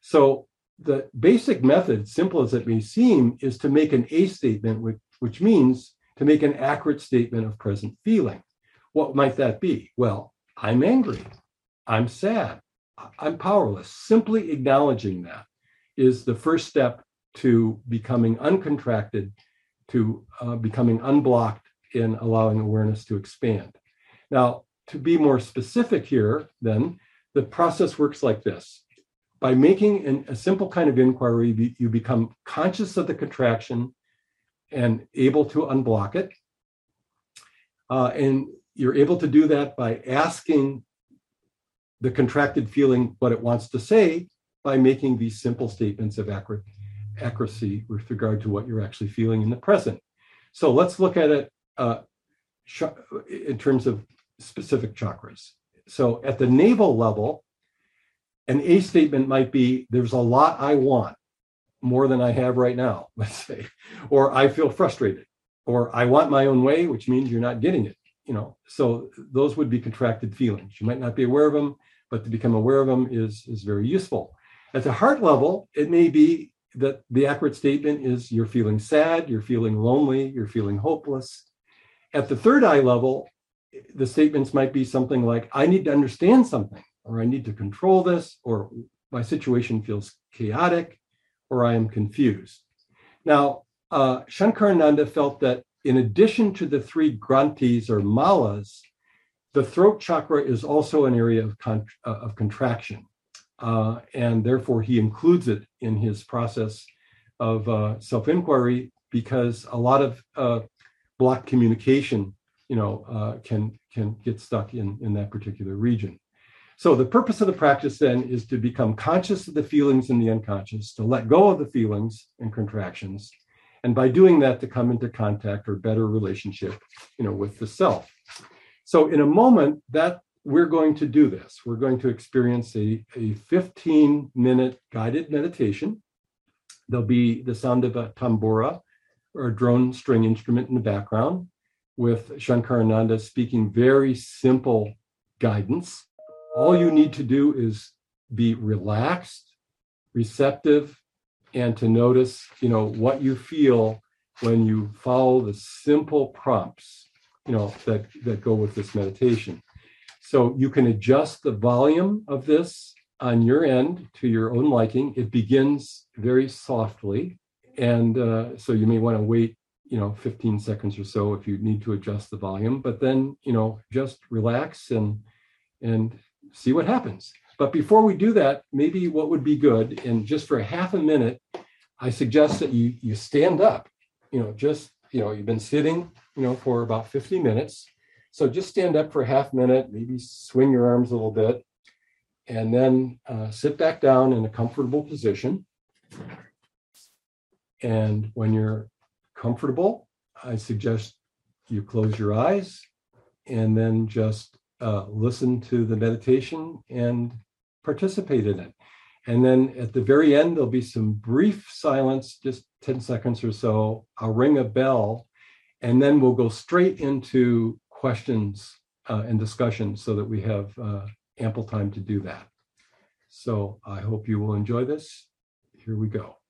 So the basic method, simple as it may seem, is to make an A statement, which, which means to make an accurate statement of present feeling. What might that be? Well, I'm angry. I'm sad. I'm powerless. Simply acknowledging that is the first step to becoming uncontracted, to uh, becoming unblocked in allowing awareness to expand. Now, to be more specific here, then, the process works like this. By making an, a simple kind of inquiry, you become conscious of the contraction and able to unblock it. Uh, and you're able to do that by asking the contracted feeling what it wants to say by making these simple statements of accuracy with regard to what you're actually feeling in the present. So let's look at it uh, in terms of specific chakras. So at the navel level, an A statement might be there's a lot I want more than I have right now, let's say, or I feel frustrated, or I want my own way, which means you're not getting it. You know, so those would be contracted feelings. You might not be aware of them, but to become aware of them is is very useful. At the heart level, it may be that the accurate statement is you're feeling sad, you're feeling lonely, you're feeling hopeless. At the third eye level, the statements might be something like, I need to understand something, or I need to control this, or my situation feels chaotic, or I am confused. Now, uh, Shankarananda felt that in addition to the three granthis or malas, the throat chakra is also an area of, con- uh, of contraction. Uh, and therefore, he includes it in his process of uh, self inquiry because a lot of uh, blocked communication you know, uh, can, can get stuck in, in that particular region. So the purpose of the practice then is to become conscious of the feelings in the unconscious, to let go of the feelings and contractions, and by doing that, to come into contact or better relationship, you know, with the self. So in a moment, that we're going to do this. We're going to experience a, a 15 minute guided meditation. There'll be the sound of a tambura or a drone string instrument in the background with Shankarananda speaking very simple guidance all you need to do is be relaxed, receptive, and to notice, you know, what you feel when you follow the simple prompts, you know, that, that go with this meditation. So you can adjust the volume of this on your end to your own liking. It begins very softly. And uh, so you may want to wait, you know, 15 seconds or so if you need to adjust the volume, but then, you know, just relax and and see what happens. But before we do that, maybe what would be good, and just for a half a minute, I suggest that you you stand up. You know, just you know, you've been sitting, you know, for about 50 minutes. So just stand up for a half minute, maybe swing your arms a little bit, and then uh, sit back down in a comfortable position. And when you're comfortable, I suggest you close your eyes and then just uh, listen to the meditation and participate in it. And then at the very end, there'll be some brief silence, just 10 seconds or so. I'll ring a bell, and then we'll go straight into questions uh, and discussion so that we have uh, ample time to do that. So I hope you will enjoy this. Here we go.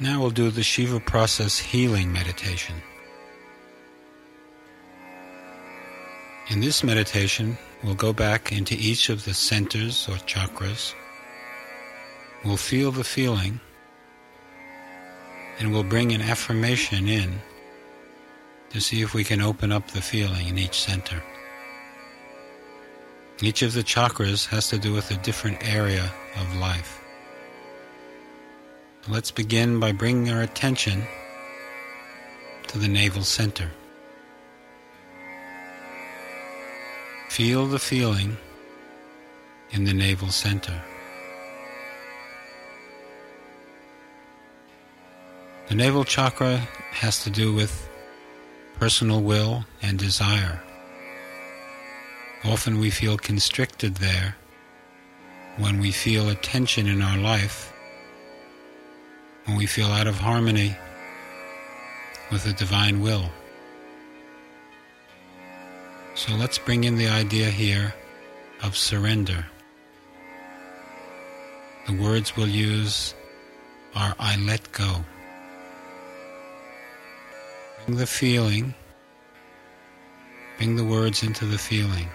Now we'll do the Shiva process healing meditation. In this meditation, we'll go back into each of the centers or chakras. We'll feel the feeling and we'll bring an affirmation in to see if we can open up the feeling in each center. Each of the chakras has to do with a different area of life. Let's begin by bringing our attention to the navel center. Feel the feeling in the navel center. The navel chakra has to do with personal will and desire. Often we feel constricted there when we feel a tension in our life when we feel out of harmony with the divine will. So let's bring in the idea here of surrender. The words we'll use are I let go. Bring the feeling, bring the words into the feeling.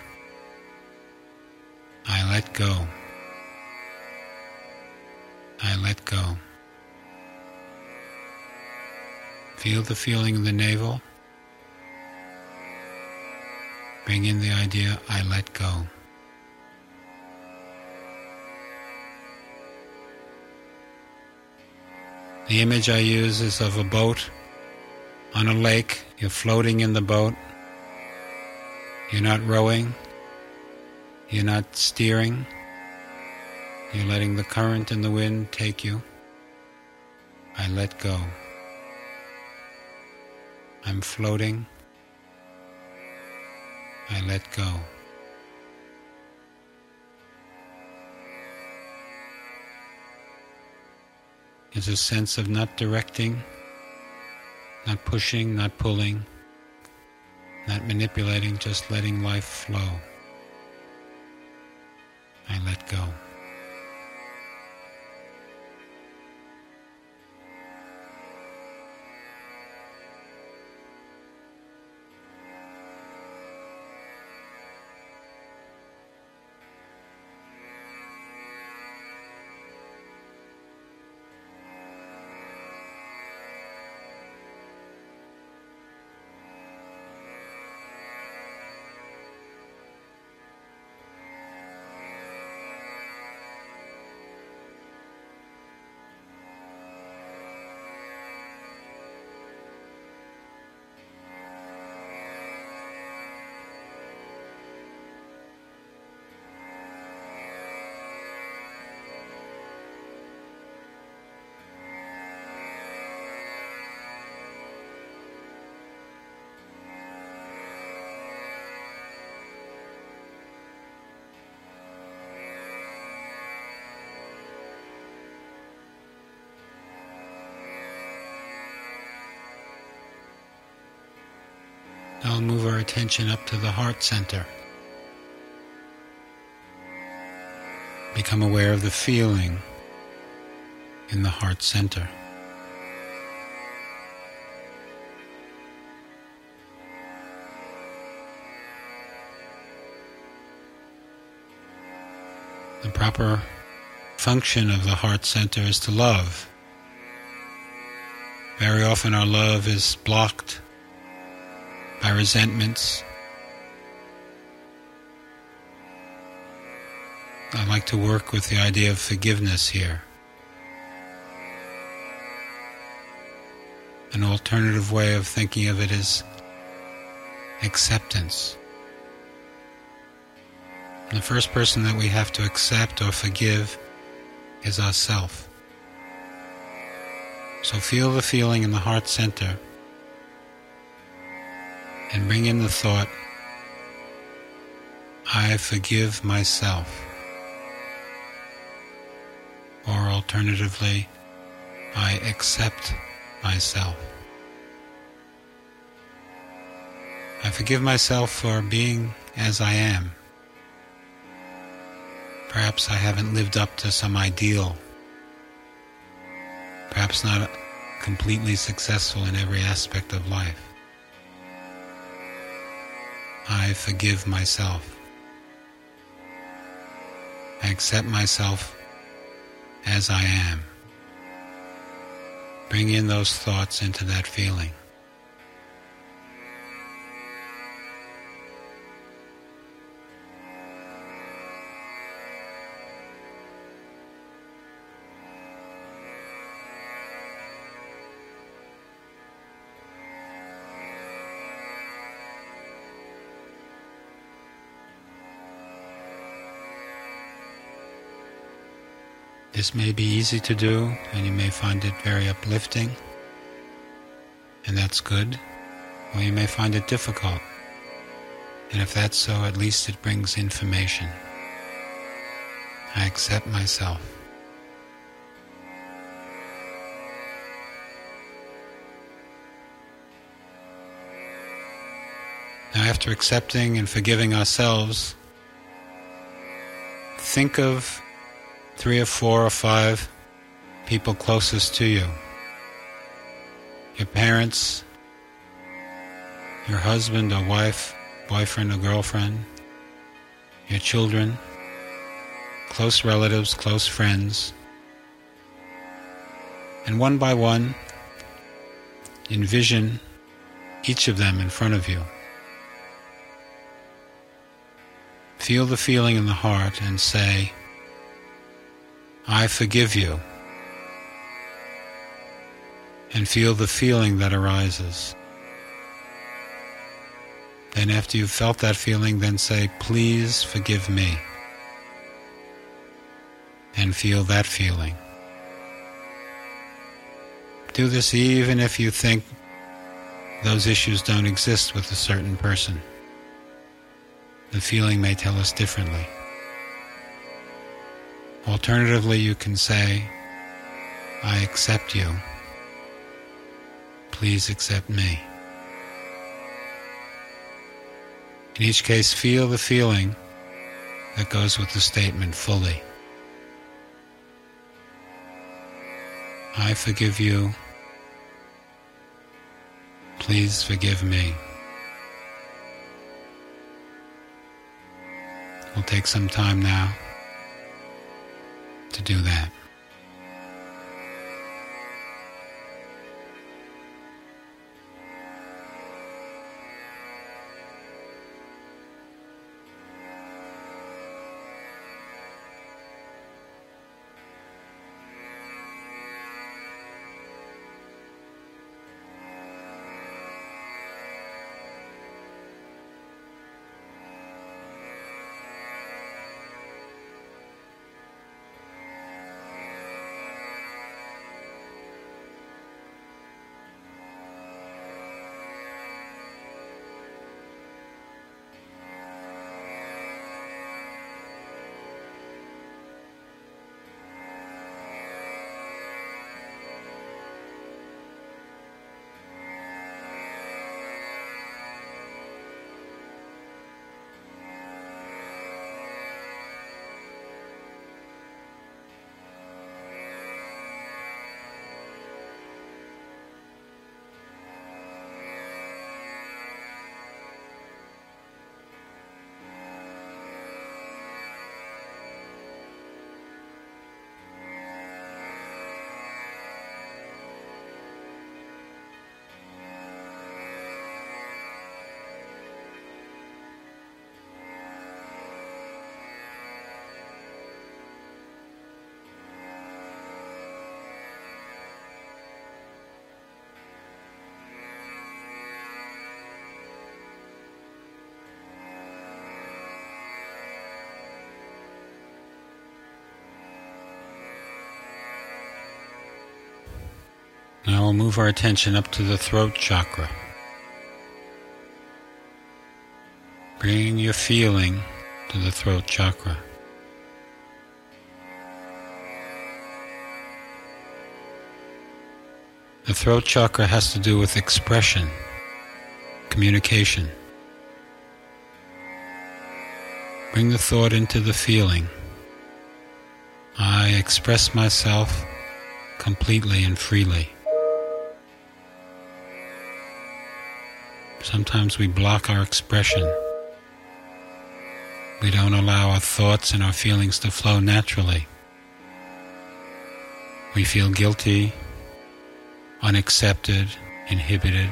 I let go. I let go. Feel the feeling in the navel. Bring in the idea, I let go. The image I use is of a boat on a lake. You're floating in the boat. You're not rowing. You're not steering. You're letting the current and the wind take you. I let go. I'm floating. I let go. It's a sense of not directing, not pushing, not pulling, not manipulating, just letting life flow. I let go. Now move our attention up to the heart center. Become aware of the feeling in the heart center. The proper function of the heart center is to love. Very often our love is blocked by resentments. I like to work with the idea of forgiveness here. An alternative way of thinking of it is acceptance. The first person that we have to accept or forgive is ourself. So feel the feeling in the heart center and bring in the thought, I forgive myself. Or alternatively, I accept myself. I forgive myself for being as I am. Perhaps I haven't lived up to some ideal. Perhaps not completely successful in every aspect of life. I forgive myself. I accept myself as I am. Bring in those thoughts into that feeling. This may be easy to do, and you may find it very uplifting, and that's good, or you may find it difficult. And if that's so, at least it brings information. I accept myself. Now, after accepting and forgiving ourselves, think of three or four or five people closest to you your parents, your husband or wife, boyfriend or girlfriend, your children, close relatives, close friends. And one by one, envision each of them in front of you. Feel the feeling in the heart and say, I forgive you. And feel the feeling that arises. Then, after you've felt that feeling, then say, Please forgive me. And feel that feeling. Do this even if you think those issues don't exist with a certain person. The feeling may tell us differently. Alternatively, you can say, I accept you. Please accept me. In each case, feel the feeling that goes with the statement fully. I forgive you. Please forgive me. We'll take some time now to do that. Now we'll move our attention up to the throat chakra. Bring your feeling to the throat chakra. The throat chakra has to do with expression, communication. Bring the thought into the feeling. I express myself completely and freely. Sometimes we block our expression. We don't allow our thoughts and our feelings to flow naturally. We feel guilty, unaccepted, inhibited.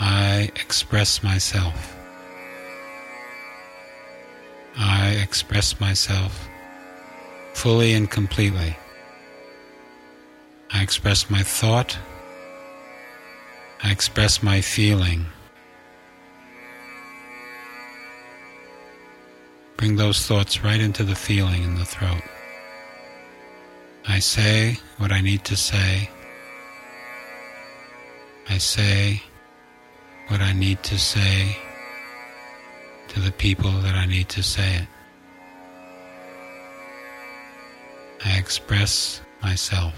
I express myself. I express myself fully and completely. I express my thought. I express my feeling. Bring those thoughts right into the feeling in the throat. I say what I need to say. I say what I need to say to the people that I need to say it. I express myself.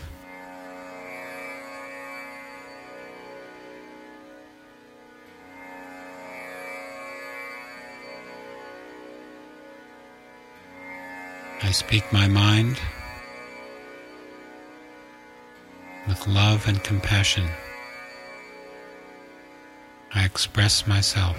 I speak my mind with love and compassion. I express myself.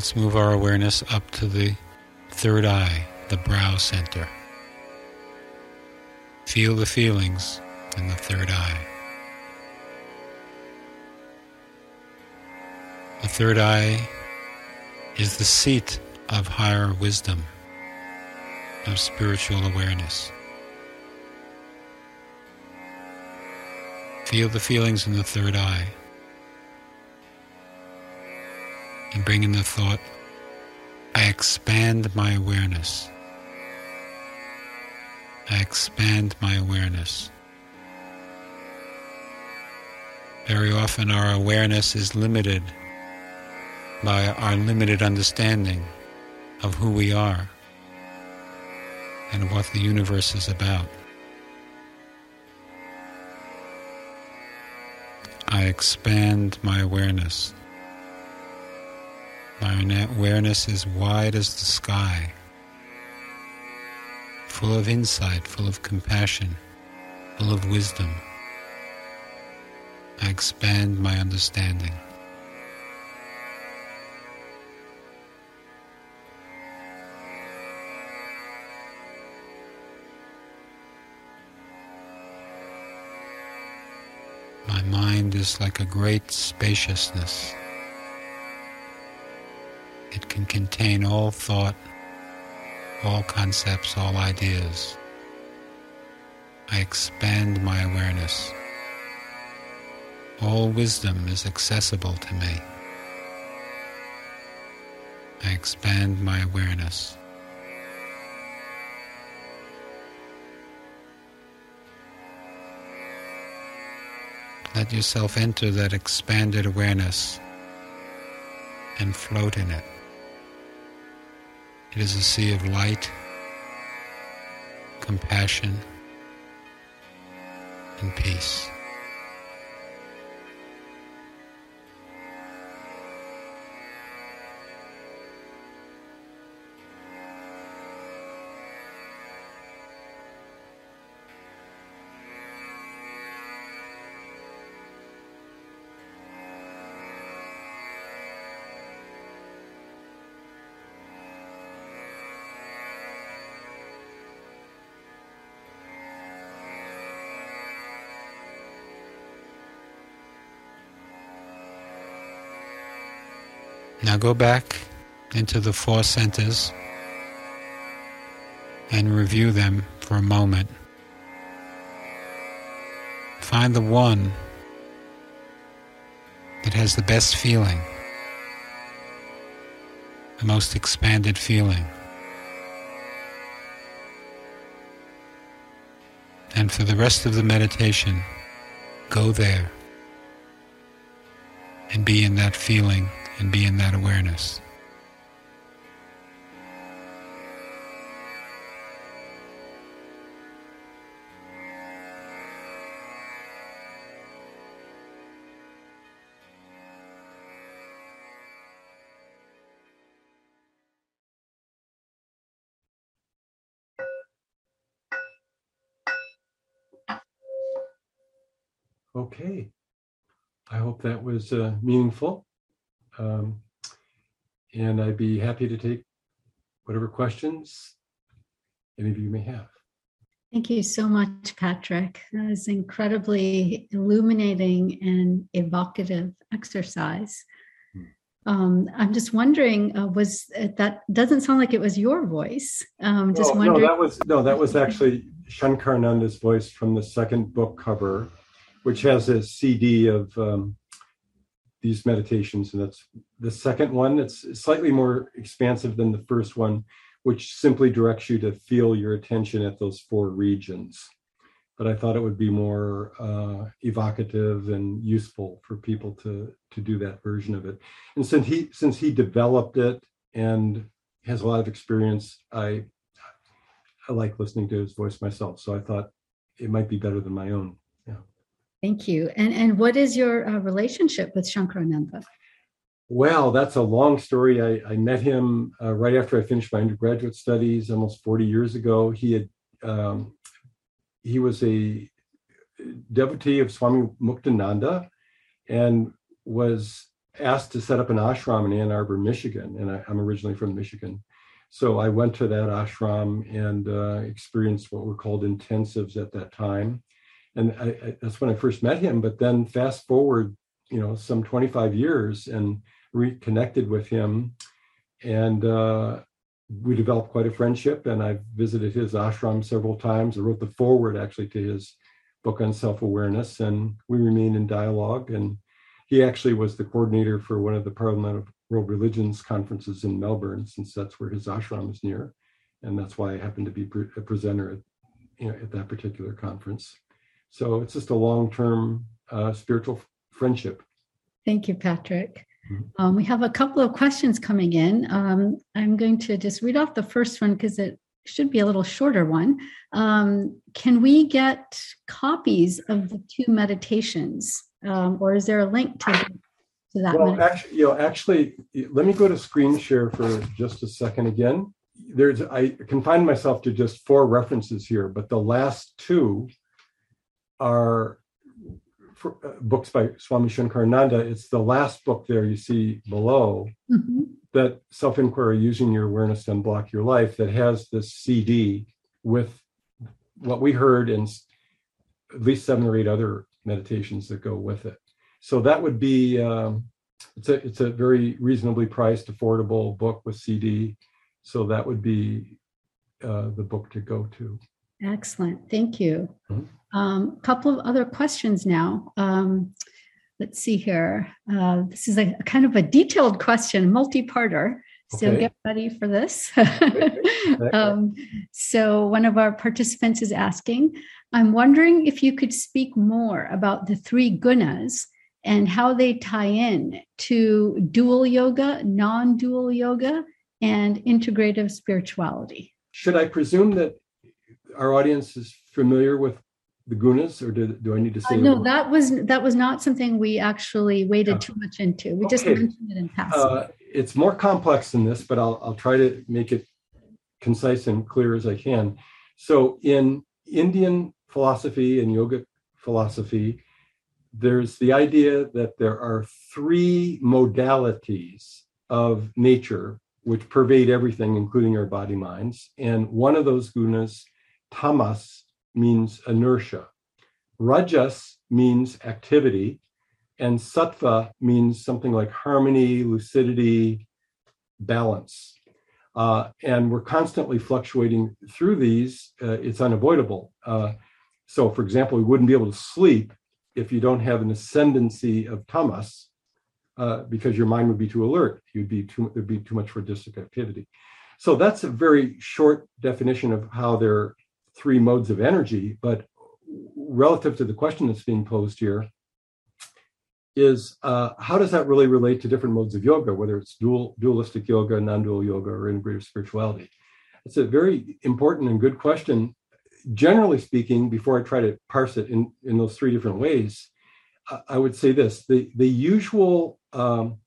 Let's move our awareness up to the third eye, the brow center. Feel the feelings in the third eye. The third eye is the seat of higher wisdom, of spiritual awareness. Feel the feelings in the third eye. And bring in the thought, I expand my awareness. I expand my awareness. Very often our awareness is limited by our limited understanding of who we are and what the universe is about. I expand my awareness. My awareness is wide as the sky, full of insight, full of compassion, full of wisdom. I expand my understanding. My mind is like a great spaciousness. It can contain all thought, all concepts, all ideas. I expand my awareness. All wisdom is accessible to me. I expand my awareness. Let yourself enter that expanded awareness and float in it. It is a sea of light, compassion, and peace. Now go back into the four centers and review them for a moment find the one that has the best feeling, the most expanded feeling. And for the rest of the meditation, go there and be in that feeling and be in that awareness. Okay. I hope that was uh, meaningful. Um, and I'd be happy to take whatever questions any of you may have. Thank you so much, Patrick. That was incredibly illuminating and evocative exercise. Hmm. Um, I'm just wondering, uh, was that doesn't sound like it was your voice? Um, just no, wondering. No, that was no, that was actually Shankarananda's voice from the second book cover which has a CD of um, these meditations, and that's the second one. It's slightly more expansive than the first one, which simply directs you to feel your attention at those four regions. But I thought it would be more uh, evocative and useful for people to to do that version of it. And since he since he developed it and has a lot of experience, I I like listening to his voice myself. So I thought it might be better than my own. Thank you. And and what is your uh, relationship with Shankarananda? Well, that's a long story. I, I met him uh, right after I finished my undergraduate studies, almost 40 years ago. He had um, he was a devotee of Swami Muktananda and was asked to set up an ashram in Ann Arbor, Michigan. And I, am originally from Michigan. So I went to that ashram and uh, experienced what were called intensives at that time and I, I, that's when I first met him. But then fast forward, you know, some 25 years and reconnected with him, and uh, we developed quite a friendship. And I've visited his ashram several times. I wrote the foreword actually to his book on self-awareness, and we remain in dialogue. And he actually was the coordinator for one of the Parliament of World Religions conferences in Melbourne, since that's where his ashram is near, and that's why I happened to be a presenter at, you know, at that particular conference. So it's just a long term uh, spiritual friendship. Thank you, Patrick. Mm-hmm. Um, we have a couple of questions coming in. Um, I'm going to just read off the first one because it should be a little shorter one. Um, can we get copies of the two meditations, um, or is there a link to, to that? Well, actually, you know, actually, let me go to screen share for just a second again. There's I confined myself to just four references here, but the last two are for, uh, books by Swami Shankarananda. It's the last book there you see below mm-hmm. that self inquiry using your awareness to unblock your life that has this CD with what we heard and at least seven or eight other meditations that go with it. So that would be um, it's a it's a very reasonably priced, affordable book with CD. So that would be uh, the book to go to. Excellent, thank you. Mm-hmm. A um, couple of other questions now. Um, let's see here. Uh, this is a, a, kind of a detailed question, multi-parter. So okay. get ready for this. um, so one of our participants is asking, I'm wondering if you could speak more about the three gunas and how they tie in to dual yoga, non-dual yoga, and integrative spirituality. Should I presume that our audience is familiar with the gunas, or do, do I need to say? Uh, no, that was that was not something we actually waded yeah. too much into. We okay. just mentioned it in passing. Uh, it's more complex than this, but I'll I'll try to make it concise and clear as I can. So, in Indian philosophy and yoga philosophy, there's the idea that there are three modalities of nature which pervade everything, including our body minds. And one of those gunas, tamas, means inertia. Rajas means activity, and sattva means something like harmony, lucidity, balance. Uh, and we're constantly fluctuating through these. Uh, it's unavoidable. Uh, so, for example, we wouldn't be able to sleep if you don't have an ascendancy of tamas, uh, because your mind would be too alert. You'd be too there'd be too much rajasic activity. So that's a very short definition of how there are three modes of energy. But relative to the question that's being posed here, is uh, how does that really relate to different modes of yoga, whether it's dual, dualistic yoga, non-dual yoga, or integrative spirituality? It's a very important and good question. Generally speaking, before I try to parse it in, in those three different ways, I would say this: the the usual um,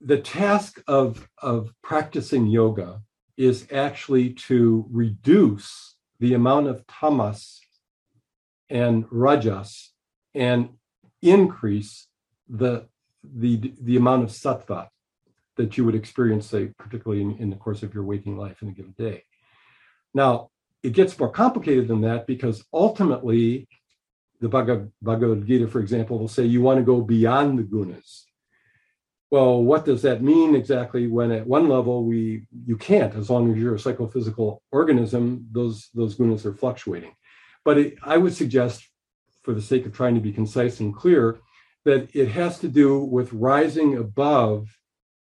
the task of of practicing yoga is actually to reduce the amount of tamas and rajas and increase the the the amount of sattva that you would experience, say, particularly in, in the course of your waking life in a given day. Now, it gets more complicated than that because ultimately, the Bhagavad, Bhagavad Gita, for example, will say you want to go beyond the gunas. Well, what does that mean exactly? When at one level we you can't, as long as you're a psychophysical organism, those those gunas are fluctuating. But it, I would suggest for the sake of trying to be concise and clear, that it has to do with rising above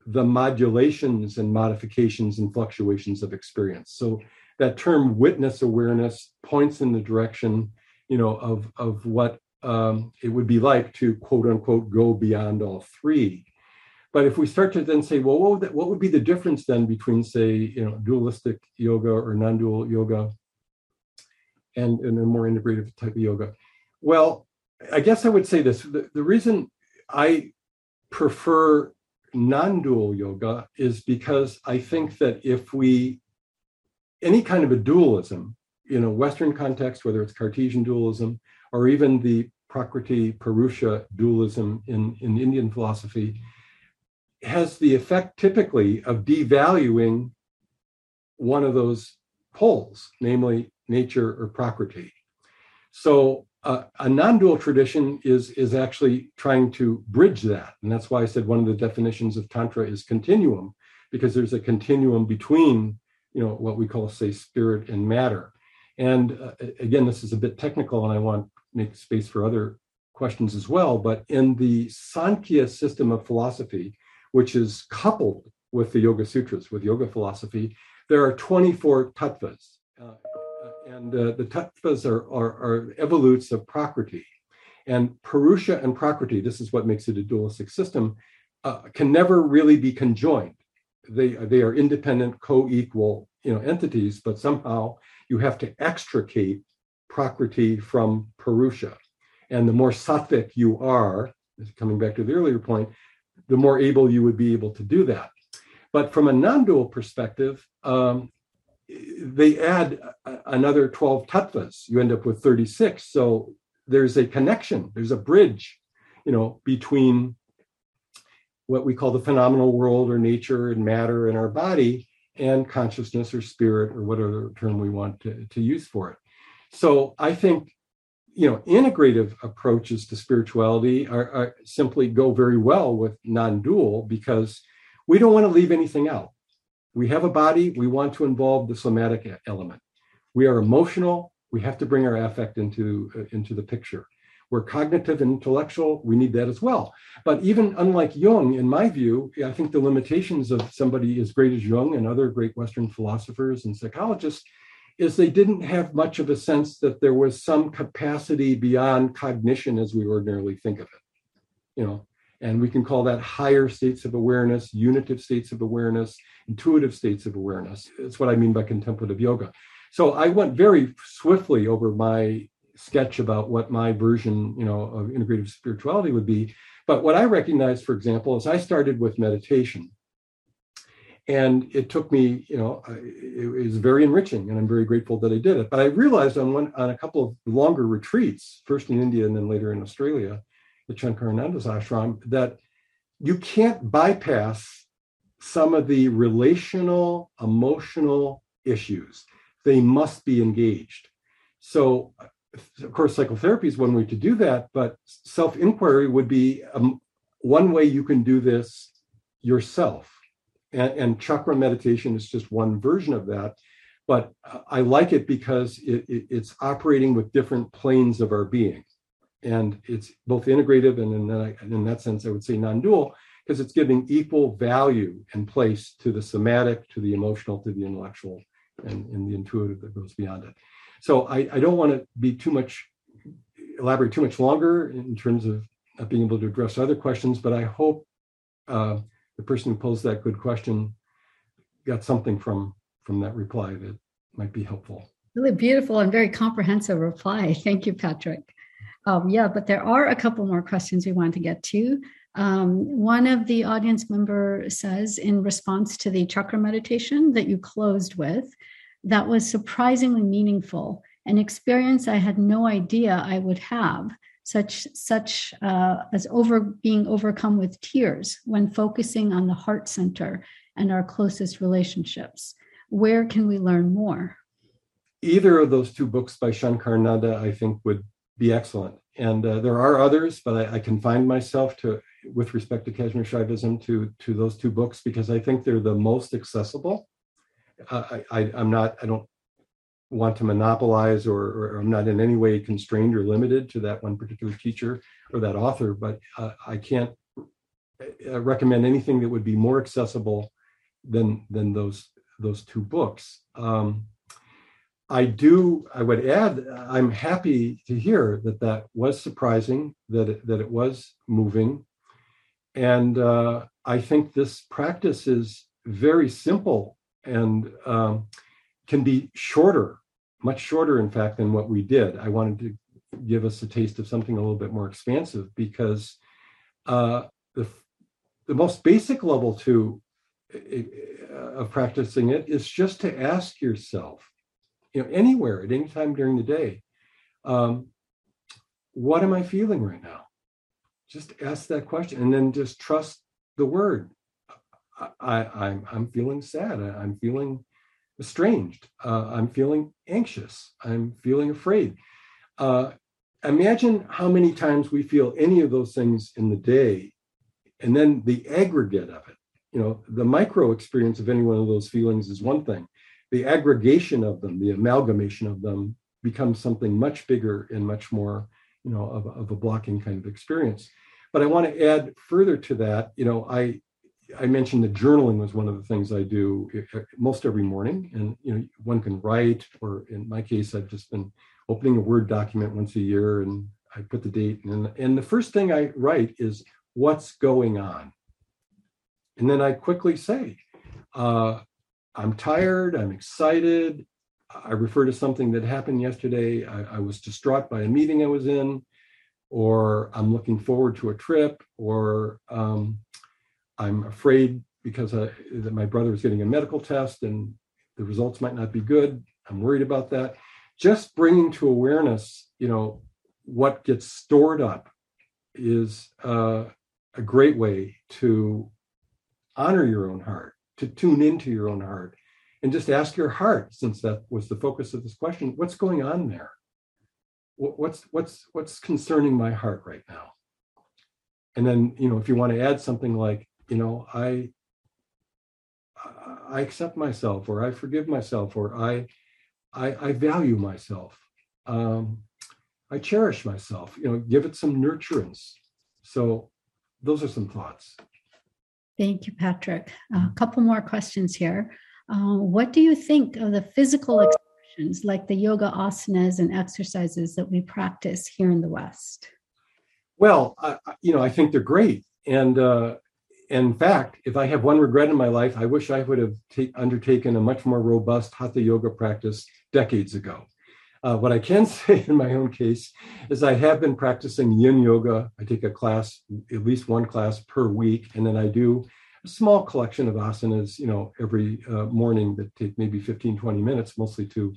the modulations and modifications and fluctuations of experience. So that term witness awareness points in the direction, you know, of of what um, it would be like to quote unquote go beyond all three. But if we start to then say, well, what would, that, what would be the difference then between, say, you know, dualistic yoga or non-dual yoga and, and a more integrative type of yoga? Well, I guess I would say this the, the reason I prefer non dual yoga is because I think that if we, any kind of a dualism, in a Western context, whether it's Cartesian dualism or even the Prakriti Purusha dualism in, in Indian philosophy, has the effect typically of devaluing one of those poles, namely nature or Prakriti. So uh, a non-dual tradition is is actually trying to bridge that and that's why i said one of the definitions of tantra is continuum because there's a continuum between you know what we call say spirit and matter and uh, again this is a bit technical and i want to make space for other questions as well but in the sankhya system of philosophy which is coupled with the yoga sutras with yoga philosophy there are 24 tattvas uh, and uh, the tattvas are, are, are evolutes of Prakriti. And Purusha and Prakriti, this is what makes it a dualistic system, uh, can never really be conjoined. They, they are independent, co-equal you know, entities, but somehow you have to extricate Prakriti from Purusha. And the more sattvic you are, coming back to the earlier point, the more able you would be able to do that. But from a non-dual perspective, um, they add another 12 tattvas you end up with 36 so there's a connection. There's a bridge you know between what we call the phenomenal world or nature and matter in our body and consciousness or spirit or whatever term we want to, to use for it. So i think you know integrative approaches to spirituality are, are simply go very well with non-dual because we don't want to leave anything out we have a body, we want to involve the somatic element. We are emotional, we have to bring our affect into, uh, into the picture. We're cognitive and intellectual, we need that as well. But even unlike Jung, in my view, I think the limitations of somebody as great as Jung and other great Western philosophers and psychologists is they didn't have much of a sense that there was some capacity beyond cognition as we ordinarily think of it. You know, and we can call that higher states of awareness, unitive states of awareness, intuitive states of awareness. it's what I mean by contemplative yoga. So I went very swiftly over my sketch about what my version, you know, of integrative spirituality would be. But what I recognized, for example, is I started with meditation. And it took me, you know, it was very enriching, and I'm very grateful that I did it. But I realized on one on a couple of longer retreats, first in India and then later in Australia, the Shankarananda's ashram, that you can't bypass some of the relational, emotional issues. They must be engaged. So, of course, psychotherapy is one way to do that, but self inquiry would be um, one way you can do this yourself. And, and chakra meditation is just one version of that. but I like it because it, it, it's operating with different planes of our being. And it's both integrative and in that, in that sense, I would say non dual, because it's giving equal value and place to the somatic, to the emotional, to the intellectual, and, and the intuitive that goes beyond it. So I, I don't want to be too much, elaborate too much longer in terms of not being able to address other questions, but I hope uh, the person who posed that good question got something from from that reply that might be helpful. Really beautiful and very comprehensive reply. Thank you, Patrick. Um, yeah, but there are a couple more questions we want to get to. Um, one of the audience member says, in response to the chakra meditation that you closed with, that was surprisingly meaningful, an experience I had no idea I would have, such such uh, as over being overcome with tears when focusing on the heart center and our closest relationships where can we learn more? Either of those two books by Shankarananda, I think, would be excellent. And uh, there are others, but I, I confine myself to, with respect to Kashmir Shaivism, to to those two books because I think they're the most accessible. I, I am not. I don't want to monopolize or, or, I'm not in any way constrained or limited to that one particular teacher or that author, but uh, I can't uh, recommend anything that would be more accessible than than those those two books. Um, I do. I would add. I'm happy to hear that that was surprising. That it, that it was moving, and uh, I think this practice is very simple and um, can be shorter, much shorter, in fact, than what we did. I wanted to give us a taste of something a little bit more expansive because uh, the the most basic level to of practicing it is just to ask yourself, you know, anywhere at any time during the day, um, what am I feeling right now? Just ask that question and then just trust the word. I, am I'm, I'm feeling sad. I, am feeling estranged. Uh, I'm feeling anxious. I'm feeling afraid. Uh, imagine how many times we feel any of those things in the day, and then the aggregate of it you know the micro experience of any one of those feelings is one thing the aggregation of them the amalgamation of them becomes something much bigger and much more you know of, of a blocking kind of experience but i want to add further to that you know i i mentioned that journaling was one of the things i do most every morning and you know one can write or in my case i've just been opening a word document once a year and i put the date and and the first thing i write is what's going on and then I quickly say, uh, I'm tired, I'm excited. I refer to something that happened yesterday. I, I, was distraught by a meeting I was in, or I'm looking forward to a trip, or um, I'm afraid because I, that my brother is getting a medical test and the results might not be good. I'm worried about that. Just bringing to awareness, you know, what gets stored up is uh, a great way to honor your own heart, to tune into your own heart, and just ask your heart, since that was the focus of this question, what's going on there? What's what's what's concerning my heart right now? And then, you know, if you want to add something like, you know, I I accept myself, or I forgive myself, or I I, I value myself. Um, I cherish myself. You know, give it some nurturance. So, those are some thoughts. Thank you, Patrick. A couple more questions here. Uh, what do you think of the physical expressions like the yoga asanas and exercises that we practice here in the West? Well, I, you know, I think they're great. And uh, in fact, if I have one regret in my life, I wish I would have ta- undertaken a much more robust hatha yoga practice decades ago. Uh, what I can say in my own case is I have been practicing yin yoga. I take a class, at least one class per week, and then I do a small collection of asanas, you know, every uh, morning that take maybe 15, 20 minutes, mostly to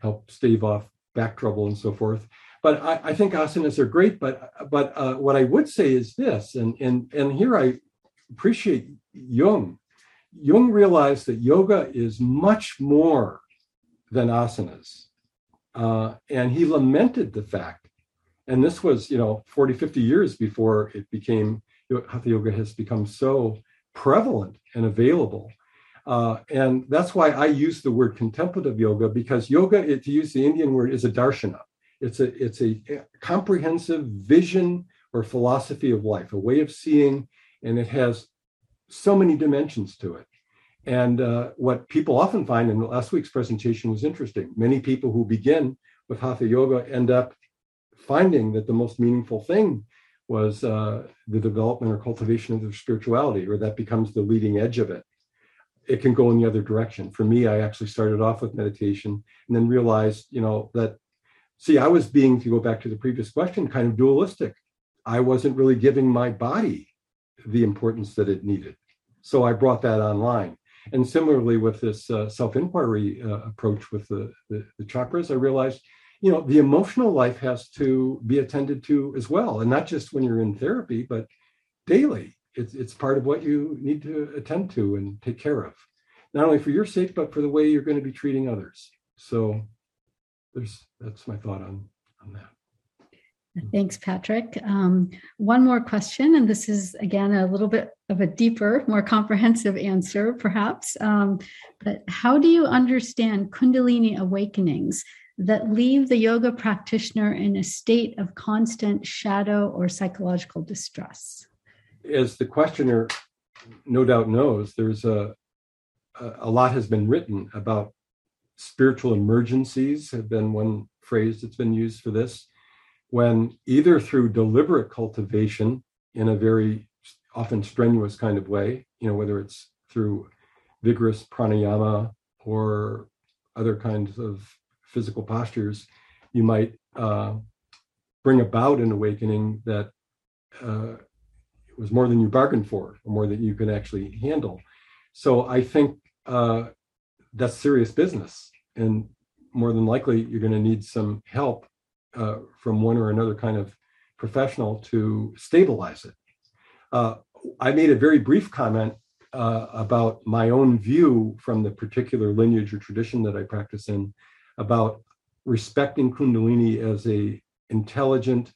help stave off back trouble and so forth. But I, I think asanas are great. But but uh, what I would say is this, and and and here I appreciate Jung. Jung realized that yoga is much more than asanas uh, and he lamented the fact, and this was, you know, 40, 50 years before it became, Hatha Yoga has become so prevalent and available. Uh, and that's why I use the word contemplative yoga because yoga, it, to use the Indian word, is a darshana. It's a it's a comprehensive vision or philosophy of life, a way of seeing, and it has so many dimensions to it. And uh, what people often find, in last week's presentation was interesting. Many people who begin with hatha yoga end up finding that the most meaningful thing was uh, the development or cultivation of their spirituality, or that becomes the leading edge of it. It can go in the other direction. For me, I actually started off with meditation and then realized, you know, that see, I was being, to go back to the previous question, kind of dualistic. I wasn't really giving my body the importance that it needed. So I brought that online. And similarly, with this uh, self inquiry uh, approach with the, the, the chakras, I realized, you know, the emotional life has to be attended to as well. And not just when you're in therapy, but daily. It's, it's part of what you need to attend to and take care of, not only for your sake, but for the way you're going to be treating others. So there's that's my thought on, on that. Thanks, Patrick. Um, one more question, and this is again a little bit of a deeper, more comprehensive answer, perhaps. Um, but how do you understand Kundalini awakenings that leave the yoga practitioner in a state of constant shadow or psychological distress? As the questioner no doubt knows, there's a a lot has been written about spiritual emergencies have been one phrase that's been used for this when either through deliberate cultivation in a very often strenuous kind of way, you know, whether it's through vigorous pranayama or other kinds of physical postures, you might uh, bring about an awakening that uh, was more than you bargained for, or more than you can actually handle. So I think uh, that's serious business, and more than likely you're going to need some help uh, from one or another kind of professional to stabilize it. Uh, I made a very brief comment uh, about my own view from the particular lineage or tradition that I practice in about respecting Kundalini as a intelligent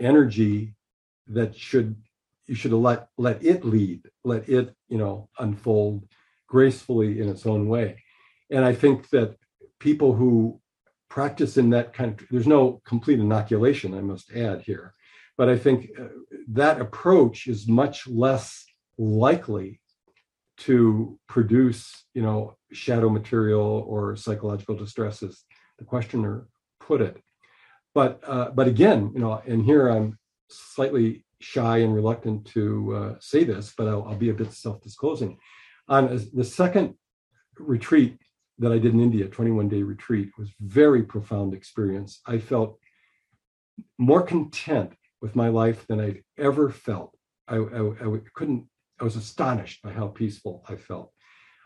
energy that should you should let let it lead, let it you know unfold gracefully in its own way. And I think that people who practice in that kind of there's no complete inoculation i must add here. But i think uh, that approach is much less likely to produce you know shadow material or psychological distress as the questioner put it. But uh, but again you know and here i'm slightly shy and reluctant to uh, say this but I'll, I'll be a bit self-disclosing. On the second retreat that I did in India, 21 day retreat, was very profound experience. I felt more content with my life than I'd ever felt. I, I, I couldn't, I was astonished by how peaceful I felt.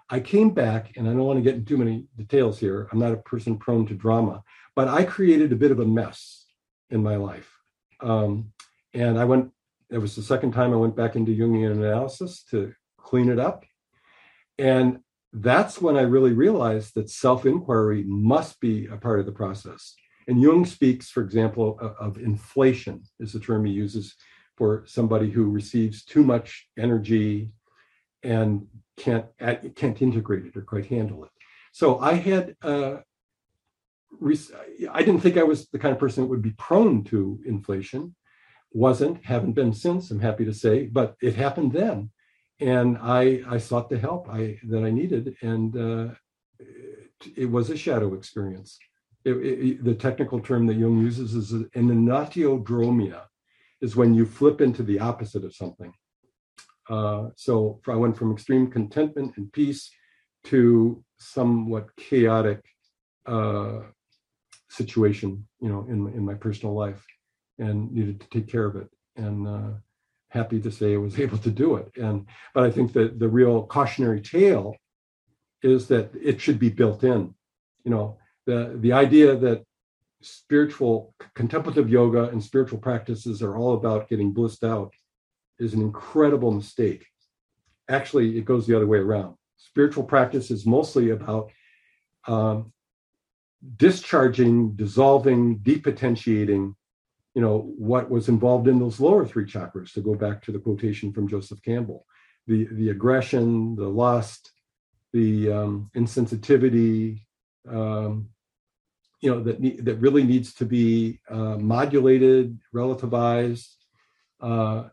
I came back, and I don't want to get into too many details here. I'm not a person prone to drama, but I created a bit of a mess in my life. Um, and I went, it was the second time I went back into Jungian analysis to clean it up. And that's when I really realized that self inquiry must be a part of the process. And Jung speaks, for example, of inflation, is the term he uses for somebody who receives too much energy and can't can't integrate it or quite handle it. So I had uh, I didn't think I was the kind of person that would be prone to inflation. Wasn't, haven't been since. I'm happy to say, but it happened then and I I sought the help I that I needed, and uh, it, was a shadow experience. It, it, the technical term that Jung uses is an enantiodromia, is when you flip into the opposite of something. Uh, so I went from extreme contentment and peace to somewhat chaotic uh, situation, you know, in in my personal life, and needed to take care of it. And uh, happy to say I was able to do it. And but I think that the real cautionary tale is that it should be built in. You know, the the idea that spiritual contemplative yoga and spiritual practices are all about getting blissed out is an incredible mistake. Actually, it goes the other way around. Spiritual practice is mostly about um, discharging, dissolving, depotentiating you know what was involved in those lower three chakras to go back to the quotation from joseph campbell the the aggression the lust the um, insensitivity, um, you know, that that really needs to be uh, modulated, relativized, uh,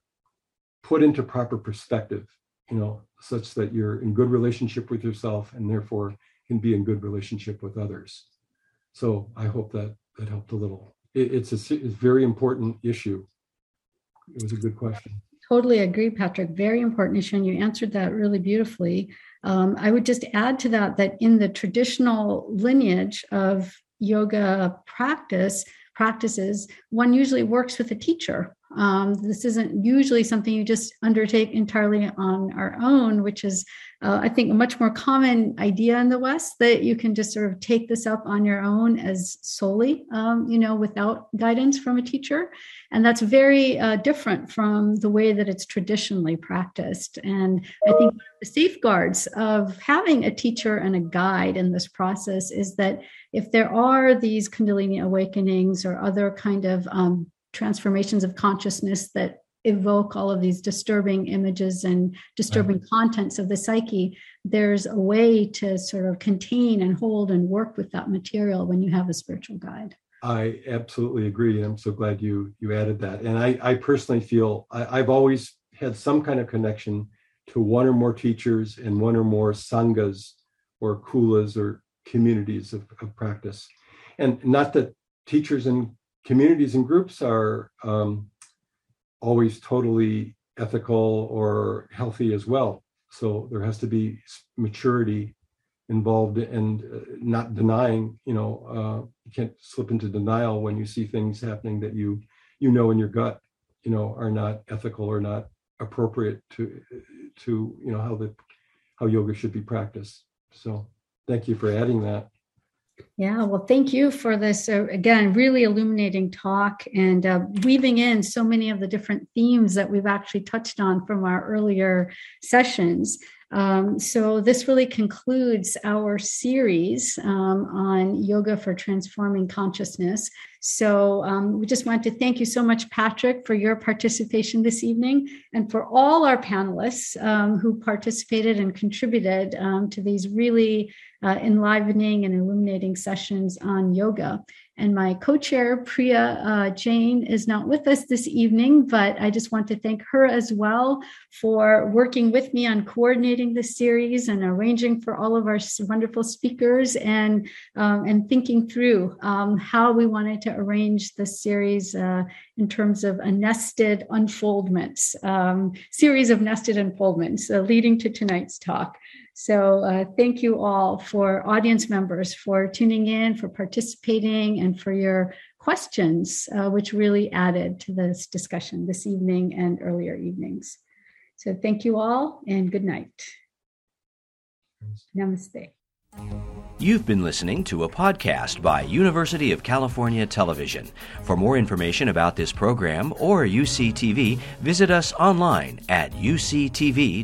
put into proper perspective. You know, such that you're in good relationship with yourself and therefore can be in good relationship with others. So I hope that that helped a little. It, it's a it's very important issue. It was a good question. Totally agree, Patrick. Very important issue, and you answered that really beautifully. Um, I would just add to that that in the traditional lineage of yoga practice practices, one usually works with a teacher um, this isn't usually something you just undertake entirely on our own, which is, uh, I think, a much more common idea in the West that you can just sort of take this up on your own as solely, um, you know, without guidance from a teacher. And that's very uh, different from the way that it's traditionally practiced. And I think the safeguards of having a teacher and a guide in this process is that if there are these Kundalini awakenings or other kind of um, transformations of consciousness that evoke all of these disturbing images and disturbing right. contents of the psyche there's a way to sort of contain and hold and work with that material when you have a spiritual guide. I absolutely agree i'm so glad you you added that. And i i personally feel I, i've always had some kind of connection to one or more teachers and one or more sanghas or kulas or communities of, of practice. And not that teachers and communities and groups are um, always totally ethical or healthy as well. So there has to be maturity involved and uh, not denying. You know, uh, you can't slip into denial when you see things happening that you you know in your gut, you know, are not ethical or not appropriate to to you know how the how yoga should be practiced. So thank you for adding that. Yeah, well, thank you for this, uh, again, really illuminating talk and uh, weaving in so many of the different themes that we've actually touched on from our earlier sessions. Um, so, this really concludes our series um, on yoga for transforming consciousness. So, um, we just want to thank you so much, Patrick, for your participation this evening and for all our panelists um, who participated and contributed um, to these really uh, enlivening and illuminating sessions on yoga. And my co chair, Priya uh, Jain, is not with us this evening, but I just want to thank her as well for working with me on coordinating the series and arranging for all of our wonderful speakers and, um, and thinking through um, how we wanted to arrange the series uh, in terms of a nested unfoldments, um, series of nested unfoldments uh, leading to tonight's talk. So uh, thank you all for audience members for tuning in, for participating, and for your questions, uh, which really added to this discussion this evening and earlier evenings. So thank you all and good night. Namaste. You've been listening to a podcast by University of California Television. For more information about this program or UCTV, visit us online at uctv.tv.